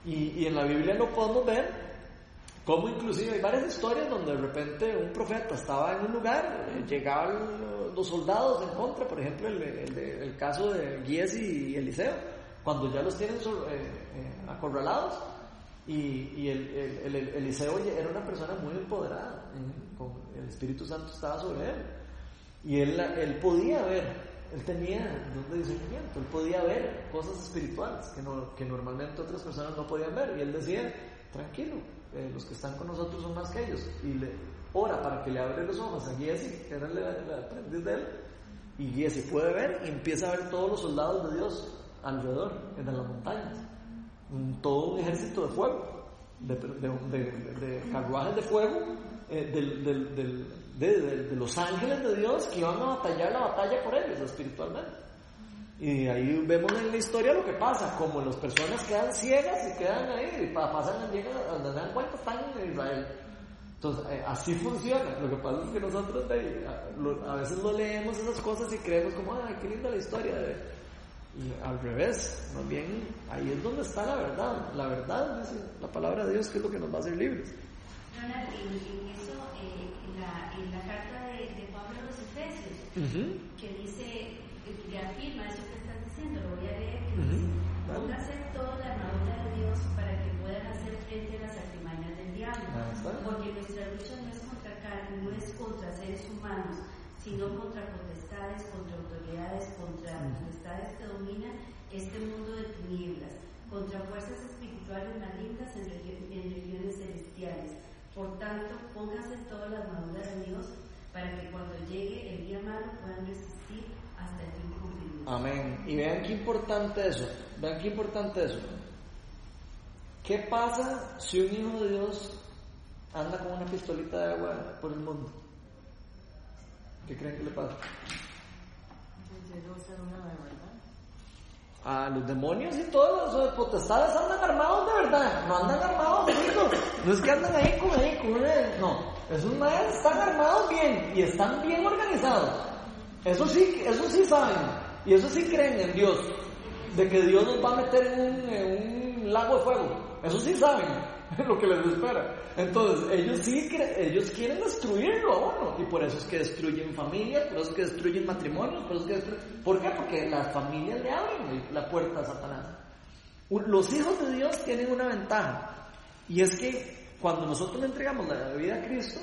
Y, y en la Biblia lo podemos ver como inclusive hay varias historias donde de repente un profeta estaba en un lugar, eh, llegaban los soldados en contra, por ejemplo el, el caso de Giesi y Eliseo, cuando ya los tienen eh, eh, acorralados y, y el, el- el- Eliseo era una persona muy empoderada, con el Espíritu Santo estaba sobre él y él, él podía ver, él tenía don de discernimiento, él podía ver cosas espirituales que, no, que normalmente otras personas no podían ver. Y él decía, tranquilo, eh, los que están con nosotros son más que ellos. Y le ora para que le abre los ojos a Giesi, que era el, aprendiz de él. Y Giesi puede ver y empieza a ver todos los soldados de Dios alrededor, en las montañas. Todo un ejército de fuego, de- de- de carruajes de fuego, eh, del- del- del- de, de- de los ángeles de Dios que iban a batallar la batalla por ellos espiritualmente. Y ahí vemos en la historia lo que pasa, como las personas quedan ciegas y quedan ahí, y pa- pasan, llegan, se dan cuenta están en Israel. Entonces, eh, así funciona. Lo que pasa es que nosotros a, veces no leemos esas cosas y creemos como, ay, qué linda la historia. de-". Y al revés, más bien ahí es donde está la verdad. La verdad, dice la palabra de Dios, que es lo que nos va a hacer libres. La, en la carta de, de Pablo a los Efesios, que dice, que afirma eso que estás diciendo, lo voy a leer, que Ujú, dice, póngase toda la armadura de Dios para que puedan hacer frente a las artimañas del diablo, está. porque nuestra lucha no es contra carne, no es contra seres humanos, sino contra potestades, contra autoridades, contra potestades que dominan este mundo de tinieblas, contra fuerzas espirituales malignas en regiones celestiales. Por tanto, póngase toda la armadura de Dios para que cuando llegue el día malo puedan resistir hasta el fin firmeza. Amén. Y vean qué importante eso. Vean qué importante eso. ¿Qué pasa si un hijo de Dios anda con una pistolita de agua por el mundo? ¿Qué creen que le pasa? A los demonios y todos los potestades andan armados de verdad, no andan armados de. No es que andan ahí con ahí, con una- No, esos maes están armados bien y están bien organizados. Eso sí, eso sí saben. Y eso sí creen en Dios. De que Dios nos va a meter en un lago de fuego. Eso sí saben lo que les espera. Entonces, ellos sí ellos quieren destruirlo a uno. Y por eso es que destruyen familias, por eso es que destruyen matrimonios, por eso es que destruyen... ¿Por qué? Porque las familias le abren la puerta a Satanás. Los hijos de Dios tienen una ventaja. Y es que cuando nosotros le entregamos la vida a Cristo,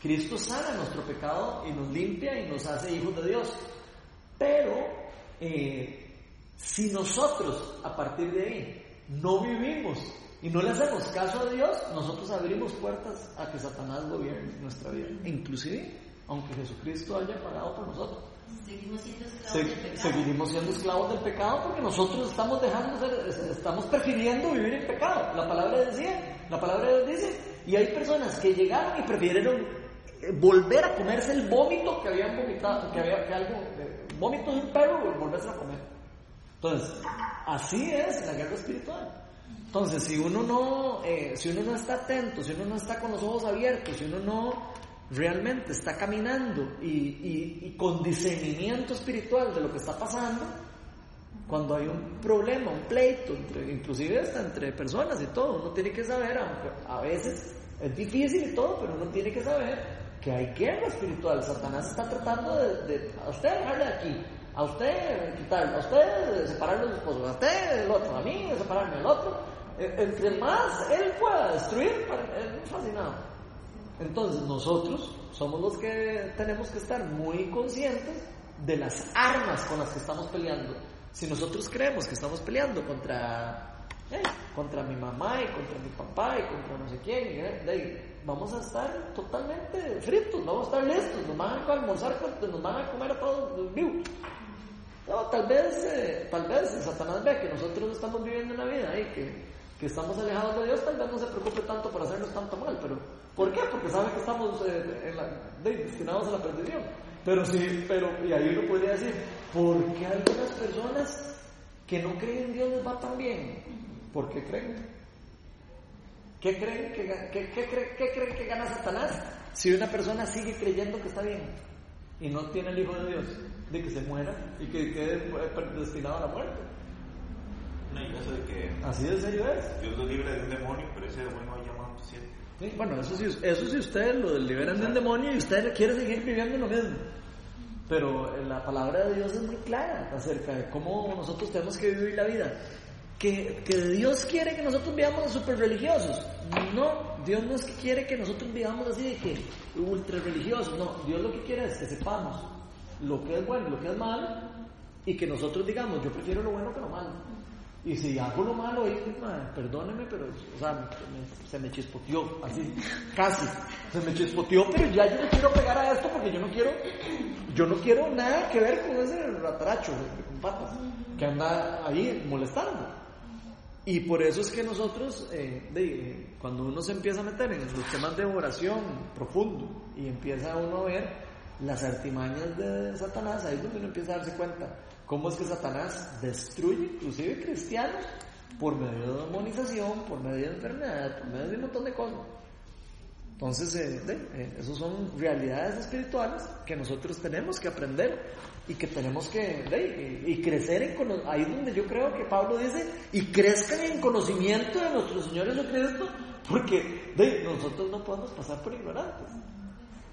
Cristo sana nuestro pecado y nos limpia y nos hace hijos de Dios. Pero eh, si nosotros a partir de ahí no vivimos y no le hacemos caso a Dios, nosotros abrimos puertas a que Satanás gobierne nuestra vida. Inclusive, aunque Jesucristo haya pagado por nosotros. Seguimos siendo esclavos Se- del pecado. seguiremos siendo esclavos del pecado porque nosotros estamos dejando ser- estamos prefiriendo vivir en pecado. La palabra decía, la palabra de Dios dice, y hay personas que llegaron y prefirieron eh, volver a comerse el vómito que habían vomitado, que había que algo, eh, vómito de un perro, volverse a comer. Entonces, así es la guerra espiritual. Entonces, si uno no, eh, si uno no está atento, si uno no está con los ojos abiertos, si uno no realmente está caminando y, con discernimiento espiritual de lo que está pasando, cuando hay un problema, un pleito, inclusive hasta entre personas y todo, uno tiene que saber, aunque a veces es difícil y todo, pero uno tiene que saber que hay guerra espiritual. Satanás está tratando de, de- a usted dejarle aquí, a usted quitarlo, a usted separarlo de su esposo, a usted el otro, a mí separarme del otro. Eh, Entre más él pueda destruir, él fascinado. Entonces nosotros somos los que tenemos que estar muy conscientes de las armas con las que estamos peleando. Si nosotros creemos que estamos peleando contra, eh, contra mi mamá y contra mi papá y contra no sé quién, eh, vamos a estar totalmente fritos, vamos a estar listos, nos van a almorzar, con- nos van a comer a todos vivos. No, tal vez, eh, tal vez Satanás ve que nosotros estamos viviendo una vida ahí, que, que estamos alejados de Dios, tal vez no se preocupe tanto por hacernos tanto mal, pero ¿por qué? Porque sabe que estamos eh, destinados a la perdición. Pero sí, pero, y ahí uno podría decir, ¿por qué algunas personas que no creen en Dios les va tan bien? ¿Por qué creen? ¿Qué creen que, qué creen- qué creen que gana Satanás si una persona sigue creyendo que está bien y no tiene el Hijo de Dios? De que se muera y que quede eh, destinado a la muerte. De que Así de serio es. Dios lo libre de un demonio, pero ese demonio va a llamar siempre. Sí, bueno, eso sí, eso sí ustedes lo liberan de un demonio y usted quiere seguir viviendo lo mismo. Pero eh, la palabra de Dios es muy clara acerca de cómo nosotros tenemos que vivir la vida. Que, que Dios quiere que nosotros vivamos super religiosos. No, Dios no es que quiere que nosotros vivamos así de que ultra religiosos. No, Dios lo que quiere es que sepamos lo que es bueno y lo que es malo y que nosotros digamos, yo prefiero lo bueno que lo malo. Y si hago lo malo, ahí, perdóneme, pero o sea, se me chispoteó, así, casi. Se me chispoteó, pero ya yo no quiero pegar a esto porque yo no quiero, yo no quiero nada que ver con ese rataracho con patas que anda ahí molestando. Y por eso es que nosotros, eh, cuando uno se empieza a meter en los temas de oración profundo y empieza uno a ver las artimañas de Satanás, ahí es donde uno empieza a darse cuenta cómo es que Satanás destruye inclusive cristianos por medio de demonización, por medio de enfermedad, por medio de un montón de cosas. Entonces, eh, eh, esos son realidades espirituales que nosotros tenemos que aprender y que tenemos que y, crecer en cono- ahí es donde yo creo que Pablo dice y crezcan en conocimiento de nuestro Señor Jesucristo porque nosotros no podemos pasar por ignorantes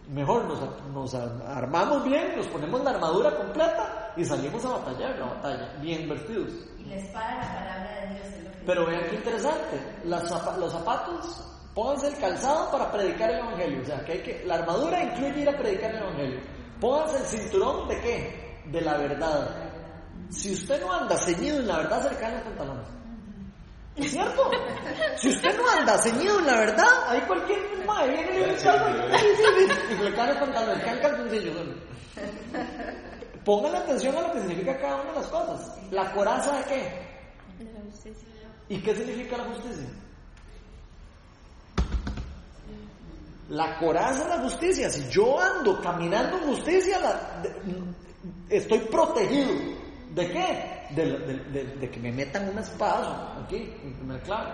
mejor nos, nos armamos bien nos ponemos la armadura completa y salimos a batallar la batalla bien vestidos Y la espada, la palabra de Dios es lo que... pero vean qué interesante, las los zapatos, pónganse el calzado para predicar el evangelio, o sea, que hay que la armadura incluye ir a predicar el evangelio. Pónganse el cinturón de qué? De la verdad. Si usted no anda ceñido en la verdad, se le caen los pantalones. ¿Es cierto? Si usted no anda ceñido en la verdad, ahí cualquier viene y le y le caen los pantalones, le caen calzoncillos. bueno. Pónganle atención a lo que significa cada una de las cosas. ¿La coraza de qué? De la justicia. ¿Y qué significa la justicia? La coraza es la justicia. Si yo ando caminando en justicia, la- de- estoy protegido. ¿De qué? De, de- de- de que me metan un espadazo aquí, en primer clave.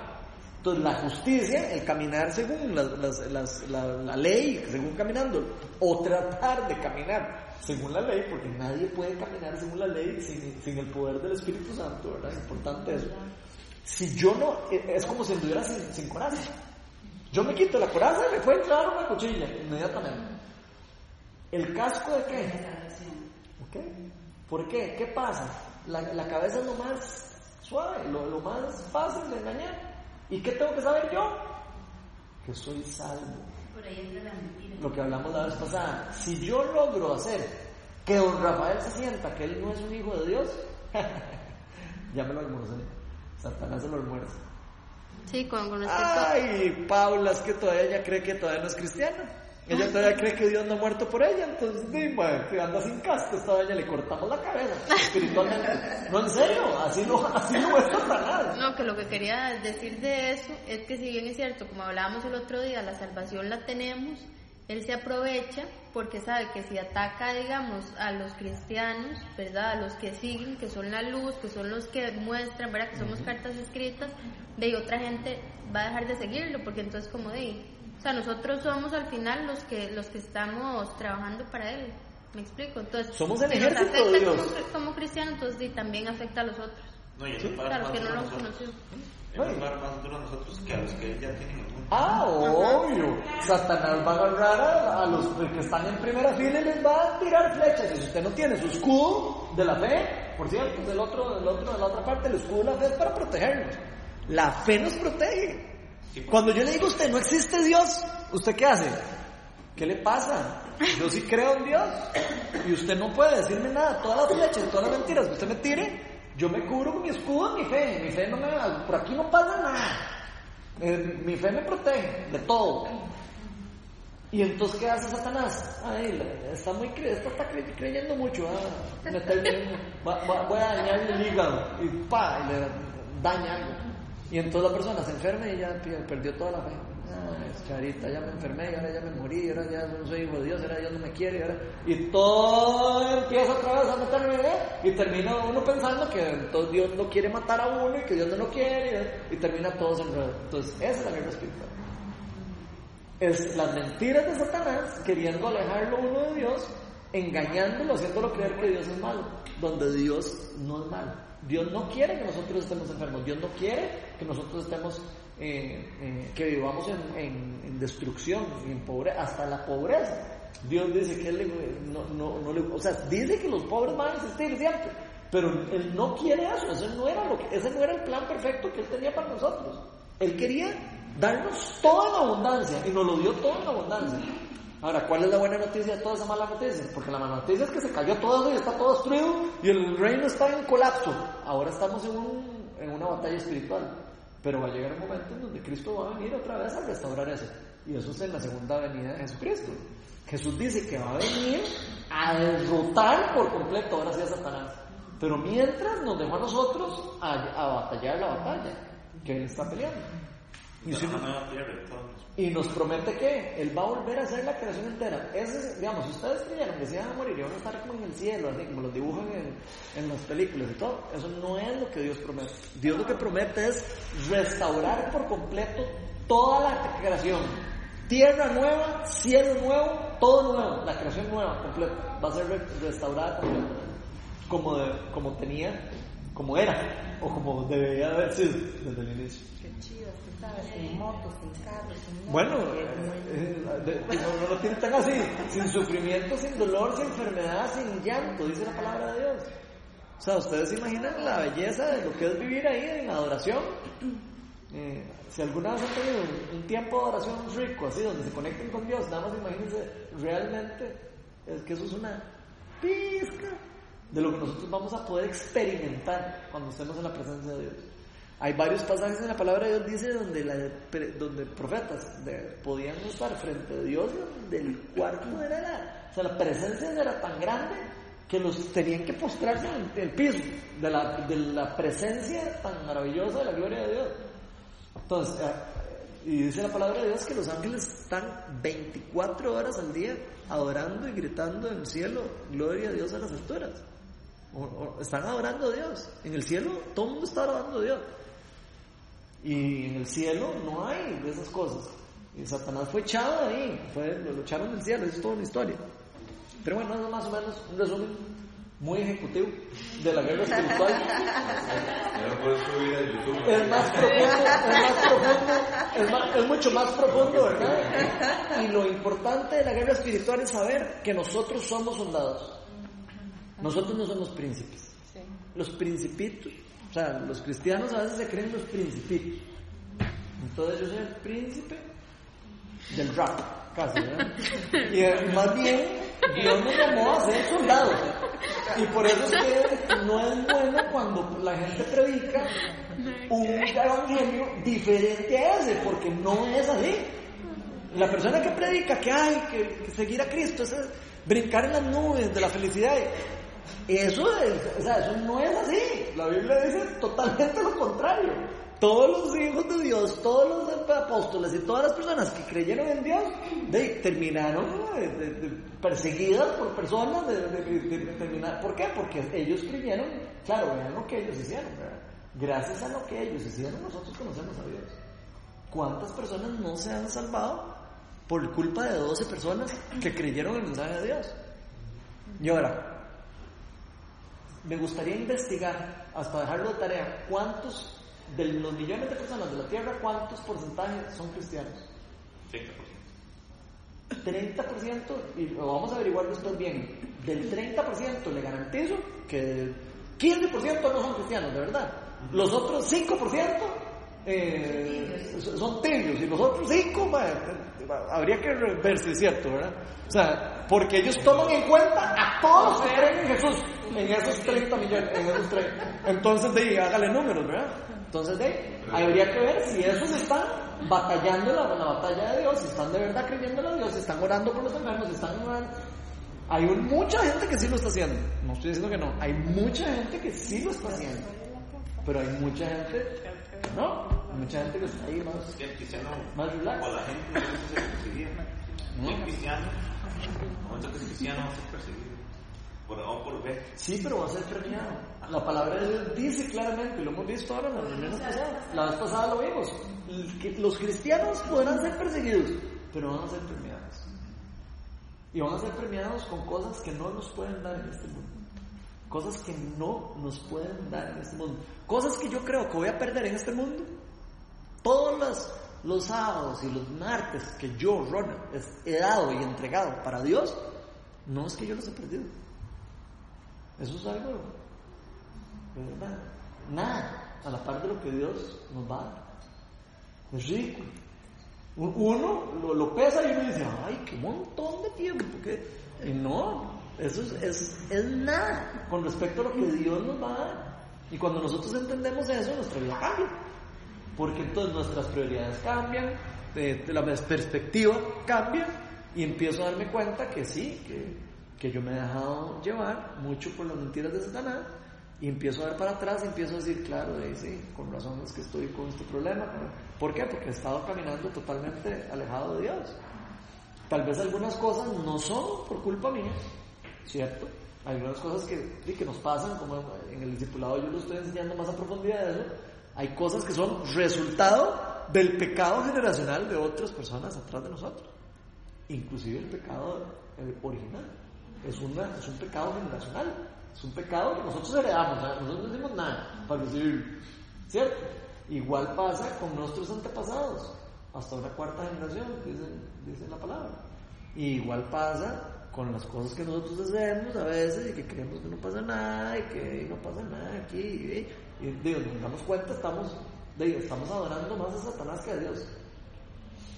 Entonces, la justicia, el caminar según las- las- las- la, la ley, según caminando, o tratar de caminar según la ley, porque nadie puede caminar según la ley sin, sin el poder del Espíritu Santo, ¿verdad? Es importante eso. Si yo no, eh, es como si anduviera sin, sin coraza. Yo me quito la coraza y me puede entrar una cuchilla inmediatamente. ¿El casco de qué? ¿Ok? ¿Por qué? ¿Qué pasa? La, la cabeza es lo más suave, lo, lo más fácil de engañar. ¿Y qué tengo que saber yo? Que soy salvo. Por ahí entra la mentira. Lo que hablamos la vez pasada. Si yo logro hacer que don Rafael se sienta que él no es un hijo de Dios, ya me lo almorcé. Satanás se lo almuerza. Sí, con, con respecto Ay, Paula, es que todavía ella cree que todavía no es cristiana. Ella todavía cree que Dios no ha muerto por ella, entonces, dime, que anda sin casco, esta doña le cortamos la cabeza, espiritualmente. No, en serio, así no, así no es Satanás. No, que lo que quería decir de eso es que si bien es cierto, como hablábamos el otro día, la salvación la tenemos, él se aprovecha porque sabe que si ataca, digamos, a los cristianos, ¿verdad? A los que siguen, que son la luz, que son los que muestran, ¿verdad? Que somos cartas escritas, de ahí otra gente va a dejar de seguirlo, porque entonces como de, o sea, nosotros somos al final los que los que estamos trabajando para él. ¿Me explico? Entonces, Somos el si nos ejército de afecta Dios. Como, como cristianos, entonces sí, también afecta a los otros. No, y eso para más que no duro lo a han nosotros. conocido. Eso es más duro a nosotros que a los que ya tienen el mundo. Ah, obvio. Satanás va a agarrar a, a los que están en primera fila y les va a tirar flechas. Y si usted no tiene su escudo de la fe, por cierto, del otro, del otro, de la otra parte, el escudo de la fe es para protegernos. La fe nos protege. Cuando yo le digo a usted, no existe Dios, ¿usted qué hace? ¿Qué le pasa? Yo sí creo en Dios. Y usted no puede decirme nada. Todas las flechas, todas las mentiras que usted me tire, yo me cubro con mi escudo, mi fe. Mi fe no me... Por aquí no pasa nada. Eh, mi fe me protege de todo. ¿Y entonces qué hace Satanás? Ay, está muy está cre- creyendo mucho. ah, voy a dañar el hígado y pa, y le daña algo. Y entonces la persona se enferma y ya perdió toda la fe. Ay, charita, ya me enfermé y ahora ya me morí, ahora ya no soy hijo de Dios, ahora Dios no me quiere. Y, todo empieza otra vez a meterme ¿eh? y termina uno pensando que entonces Dios no quiere matar a uno y que Dios no lo quiere y, termina todos enredados. Entonces, esa es la guerra espiritual es las mentiras de Satanás queriendo alejarlo uno de Dios, engañándolo, haciéndolo creer que Dios es malo, donde Dios no es malo. Dios no quiere que nosotros estemos enfermos, Dios no quiere que nosotros estemos, eh, eh, que vivamos en, destrucción, en pobre, hasta la pobreza. Dios dice que Él no, no, no le, o sea, dice que los pobres van a existir siempre, pero Él no quiere eso, ese no era, lo que, ese no era el plan perfecto que Él tenía para nosotros. Él quería darnos toda la abundancia y nos lo dio toda la abundancia. Ahora, ¿cuál es la buena noticia de toda esa mala noticia? Porque la mala noticia es que se cayó todo y está todo destruido y el reino está en colapso. Ahora estamos en, un- en una batalla espiritual. Pero va a llegar un momento en donde Cristo va a venir otra vez a restaurar eso. Y eso es en la segunda venida de Jesucristo. Jesús dice que va a venir a derrotar por completo ahora sí a Satanás. Pero mientras nos dejó a nosotros a, a batallar la batalla que Él está peleando. Y si tierra y nos promete que Él va a volver a hacer la creación entera. Ese es, digamos, si ustedes creyeron que se iban a morir y van a estar como en el cielo, así como los dibujan en, en las películas y todo, eso no es lo que Dios promete. Dios lo que promete es restaurar por completo toda la creación. Tierra nueva, cielo nuevo, todo nuevo, la creación nueva, completa. Va a ser re- restaurada completamente. Como, de- como tenía, como era, o como debería haber sido desde el inicio. Qué chido, tú sabes, sin motos, sin carros, sin. Bueno, eh, eh, no, no lo tiene tan así, sin sufrimiento, sin dolor, sin enfermedad, sin llanto, dice la palabra de Dios. O sea, ustedes se imaginan la belleza de lo que es vivir ahí en adoración. Eh, si alguna vez han tenido un, un tiempo de adoración rico, así, donde se conecten con Dios, nada más imagínense realmente es que eso es una pizca de lo que nosotros vamos a poder experimentar cuando estemos en la presencia de Dios. Hay varios pasajes en la palabra de Dios, dice, donde, la, donde profetas podían estar frente a Dios, donde el cuarto era la, o sea, la presencia era tan grande que los tenían que postrarse en el piso de la, de la presencia tan maravillosa de la gloria de Dios. Entonces, eh, y dice la palabra de Dios que los ángeles están 24 horas al día adorando y gritando en el cielo, gloria a Dios a las alturas. O- o- están adorando a Dios. En el cielo todo el mundo está adorando a Dios. Y en el cielo no hay de esas cosas. Y Satanás fue echado ahí, fue, lo, echaron del cielo, eso es toda una historia. Pero bueno, eso es más o menos un resumen muy ejecutivo de la guerra espiritual. Es más profundo, es más profundo, es, más- es mucho más profundo, ¿verdad? Y lo importante de la guerra espiritual es saber que nosotros somos soldados. Nosotros no somos príncipes. Sí. Los principitos, o sea, los cristianos a veces se creen los principitos. Entonces yo soy el príncipe del rap, casi, ¿verdad? Y eh, más bien, Dios nos llamó a ser soldados. Y por eso es que no es bueno cuando la gente predica un evangelio diferente a ese, porque no es así. La persona que predica que hay que, que seguir a Cristo es brincar en las nubes de la felicidad. Eso, es, o sea, eso no es así. La Biblia dice totalmente lo contrario. Todos los hijos de Dios, todos los apóstoles y todas las personas que creyeron en Dios, terminaron eh, perseguidas por personas. ¿Por qué? Porque ellos creyeron, claro, vean lo que ellos hicieron. Gracias a lo que ellos hicieron, nosotros conocemos a Dios. ¿Cuántas personas no se han salvado por culpa de 12 personas que creyeron en el mensaje de Dios? Y ahora, me gustaría investigar, hasta dejarlo de tarea, cuántos de los millones de personas de la Tierra, cuántos porcentajes son cristianos. 30%, y lo vamos a averiguar después bien, del 30% le garantizo que 15% no son cristianos, de verdad. Los otros 5% eh, son tibios, y los otros 5 va, va, habría que ver si es cierto, ¿verdad? O sea, porque ellos toman en cuenta a todos los que creen en Jesús, en esos 30 millones, en esos 30. Entonces, de ahí, hágale números, ¿verdad? Entonces, de ahí, habría que ver si esos están batallando la, la batalla de Dios, si están de verdad creyendo a Dios, si están orando por los enfermos, si están orando. Hay un- mucha gente que sí lo está haciendo. No estoy diciendo que no. Hay mucha gente que sí lo está haciendo. Pero hay mucha gente, ¿no? Hay mucha gente que está ahí más. Más relax. o la gente no se perseguida. Un cristiano, momento que es cristiano va a ser perseguido. Por A o por B. Sí, pero va a ser premiado. La palabra de Dios dice claramente, y lo hemos visto ahora en las reuniones pasadas. La vez pasada lo vimos. que Los cristianos podrán ser perseguidos, pero van a ser premiados. Y van a ser premiados con cosas que no nos pueden dar en este mundo. Cosas que no nos pueden dar en este mundo. Cosas que yo creo que voy a perder en este mundo. Todos los, los sábados y los martes que yo, Ronald, he dado y entregado para Dios, no es que yo los he perdido. Eso es algo, verdad, nada, a la par de lo que Dios nos va a. Es rico. Uno lo, pesa y uno dice, ay, qué montón de tiempo. que Y no, eso es, es, es nada con respecto a lo que Dios nos va a dar. Y cuando nosotros entendemos eso, nuestra vida cambia. Porque entonces nuestras prioridades cambian, eh, la perspectiva cambia y empiezo a darme cuenta que sí, que, que yo me he dejado llevar mucho por las mentiras de Satanás y empiezo a ver para atrás y empiezo a decir, claro, de sí, con razón es que estoy con este problema. ¿Por qué? Porque he estado caminando totalmente alejado de Dios. Tal vez algunas cosas no son por culpa mía, ¿cierto? Hay algunas cosas que, que nos pasan, como en el discipulado yo lo estoy enseñando más a profundidad de eso. Hay cosas que son resultado del pecado generacional de otras personas atrás de nosotros. Inclusive el pecado original. Es, una, es un pecado generacional. Es un pecado que nosotros heredamos. ¿no? Nosotros no hicimos nada para recibir. ¿Cierto? Igual pasa con nuestros antepasados. Hasta una cuarta generación, dicen, dice la palabra. Y igual pasa con las cosas que nosotros hacemos a veces y que creemos que no pasa nada y que no pasa nada aquí. Y, y digo, nos damos cuenta, estamos, digo, estamos adorando más a Satanás que a Dios.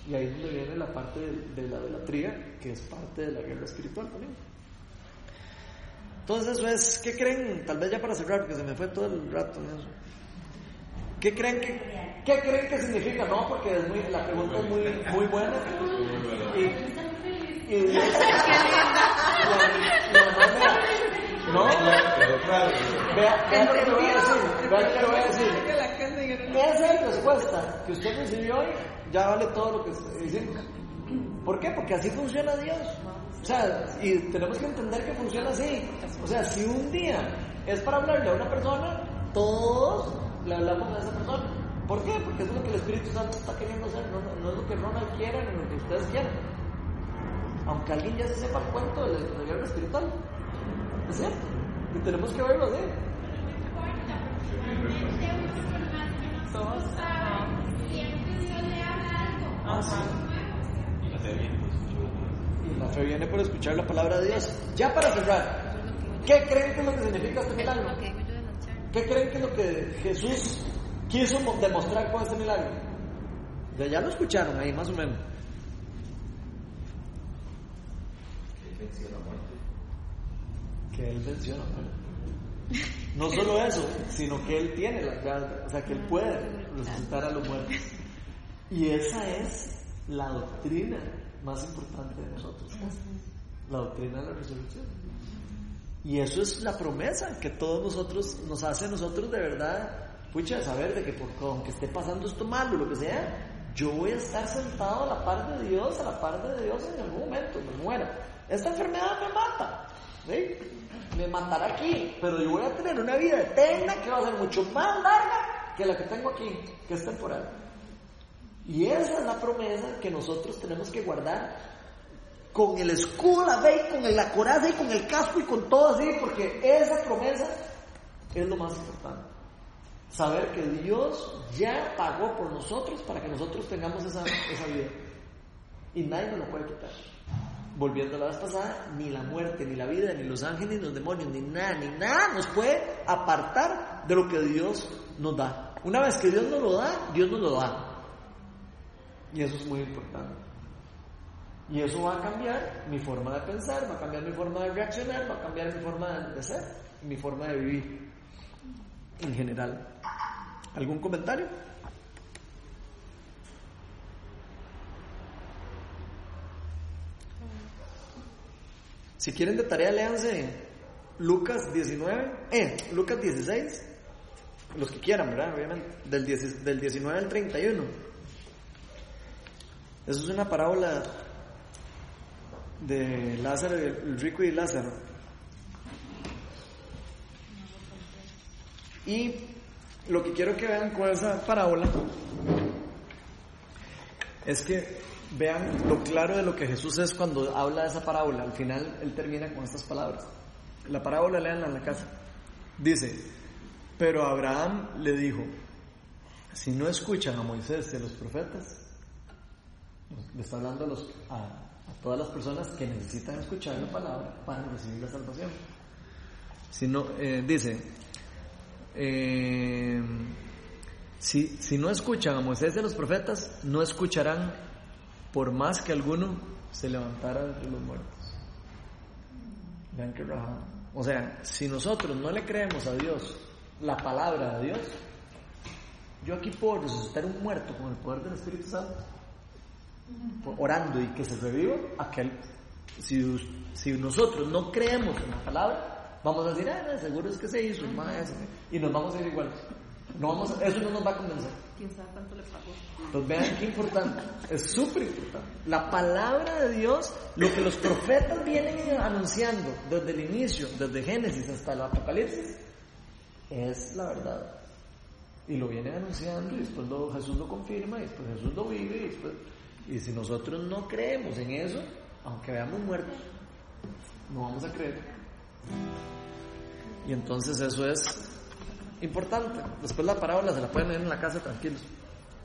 Y ahí es donde viene la parte de, de la idolatría, que es parte de la guerra espiritual también. Entonces eso es, ¿qué creen? Tal vez ya para cerrar, porque se me fue todo el rato. ¿Qué creen que, qué creen que significa? No, porque es muy, la pregunta es muy, muy buena. Y, y no, vea, vea lo que le voy a decir, vea lo voy a decir. Esa respuesta que usted recibió hoy ya vale todo lo que estoy diciendo. ¿Por qué? Porque así funciona Dios. O sea, y tenemos que entender que funciona así. O sea, si un día es para hablarle a una persona, todos le hablamos a esa persona. ¿Por qué? Porque es lo que el Espíritu Santo está queriendo hacer, no, no es lo que Ronald quiera ni lo que ustedes quieran. Aunque alguien ya se sepa el cuento de la guerra espiritual. ¿Es cierto? Y tenemos que verlo así. Ah, sí. La fe viene por escuchar la palabra de Dios. Ya para cerrar, ¿qué creen que es lo que significa este milagro? ¿Qué creen que es lo que Jesús quiso demostrar con este milagro? Ya, ya lo escucharon ahí, más o menos. Que Él venció la muerte. No solo eso, sino que Él tiene las llaves, o sea, que Él puede resucitar a los muertos. Y esa es la doctrina más importante de nosotros. La doctrina de la resurrección. Y eso es la promesa que todos nosotros nos hace a nosotros de verdad, pucha, de saber de que por, aunque esté pasando esto malo, lo que sea, yo voy a estar sentado a la par de Dios, a la par de Dios en algún momento, me muera. Esta enfermedad me mata, ¿sí? me matará aquí, pero yo voy a tener una vida eterna que va a ser mucho más larga que la que tengo aquí, que es temporal. Y esa es la promesa que nosotros tenemos que guardar con el escudo, la fe, con la coraza y con el casco y con todo así, porque esa promesa es lo más importante. Saber que Dios ya pagó por nosotros para que nosotros tengamos esa, esa vida. Y nadie nos lo puede quitar. Volviendo a la vez pasada, ni la muerte, ni la vida, ni los ángeles, ni los demonios, ni nada, ni nada nos puede apartar de lo que Dios nos da. Una vez que Dios nos lo da, Dios nos lo da. Y eso es muy importante. Y eso va a cambiar mi forma de pensar, va a cambiar mi forma de reaccionar, va a cambiar mi forma de ser, mi forma de vivir en general. ¿Algún comentario? Si quieren de tarea, léanse Lucas 19, eh, Lucas 16, los que quieran, ¿verdad? Obviamente, del, 10, del 19 al 31. Eso es una parábola de Lázaro, el rico y Lázaro. Y lo que quiero que vean con esa parábola es que vean lo claro de lo que Jesús es cuando habla de esa parábola. Al final él termina con estas palabras. La parábola leanla en la casa. Dice, pero Abraham le dijo, si no escuchan a Moisés y a los profetas, le está hablando a, los, a, todas las personas que necesitan escuchar la palabra para recibir la salvación. Si no, eh, dice, eh, si, si no escuchan a Moisés y los profetas, no escucharán por más que alguno se levantara entre los muertos. Vean qué rajada. O sea, si nosotros no le creemos a Dios la palabra de Dios, yo aquí puedo resucitar un muerto con el poder del Espíritu Santo, orando y que se reviva aquel. Si, si nosotros no creemos en la palabra, vamos a decir, ah, seguro es que se hizo, más, y nos vamos a ir iguales. No vamos a, eso no nos va a convencer. ¿Quién sabe cuánto le pagó? Pues vean qué importante, es súper importante. La palabra de Dios, lo que los profetas vienen anunciando desde el inicio, desde Génesis hasta el Apocalipsis, es la verdad. Y lo vienen anunciando y después lo- Jesús lo confirma y después Jesús lo vive y después... Y si nosotros no creemos en eso, aunque veamos muertos, no vamos a creer. Y entonces eso es importante. Después la parábola se la pueden leer en la casa tranquilos.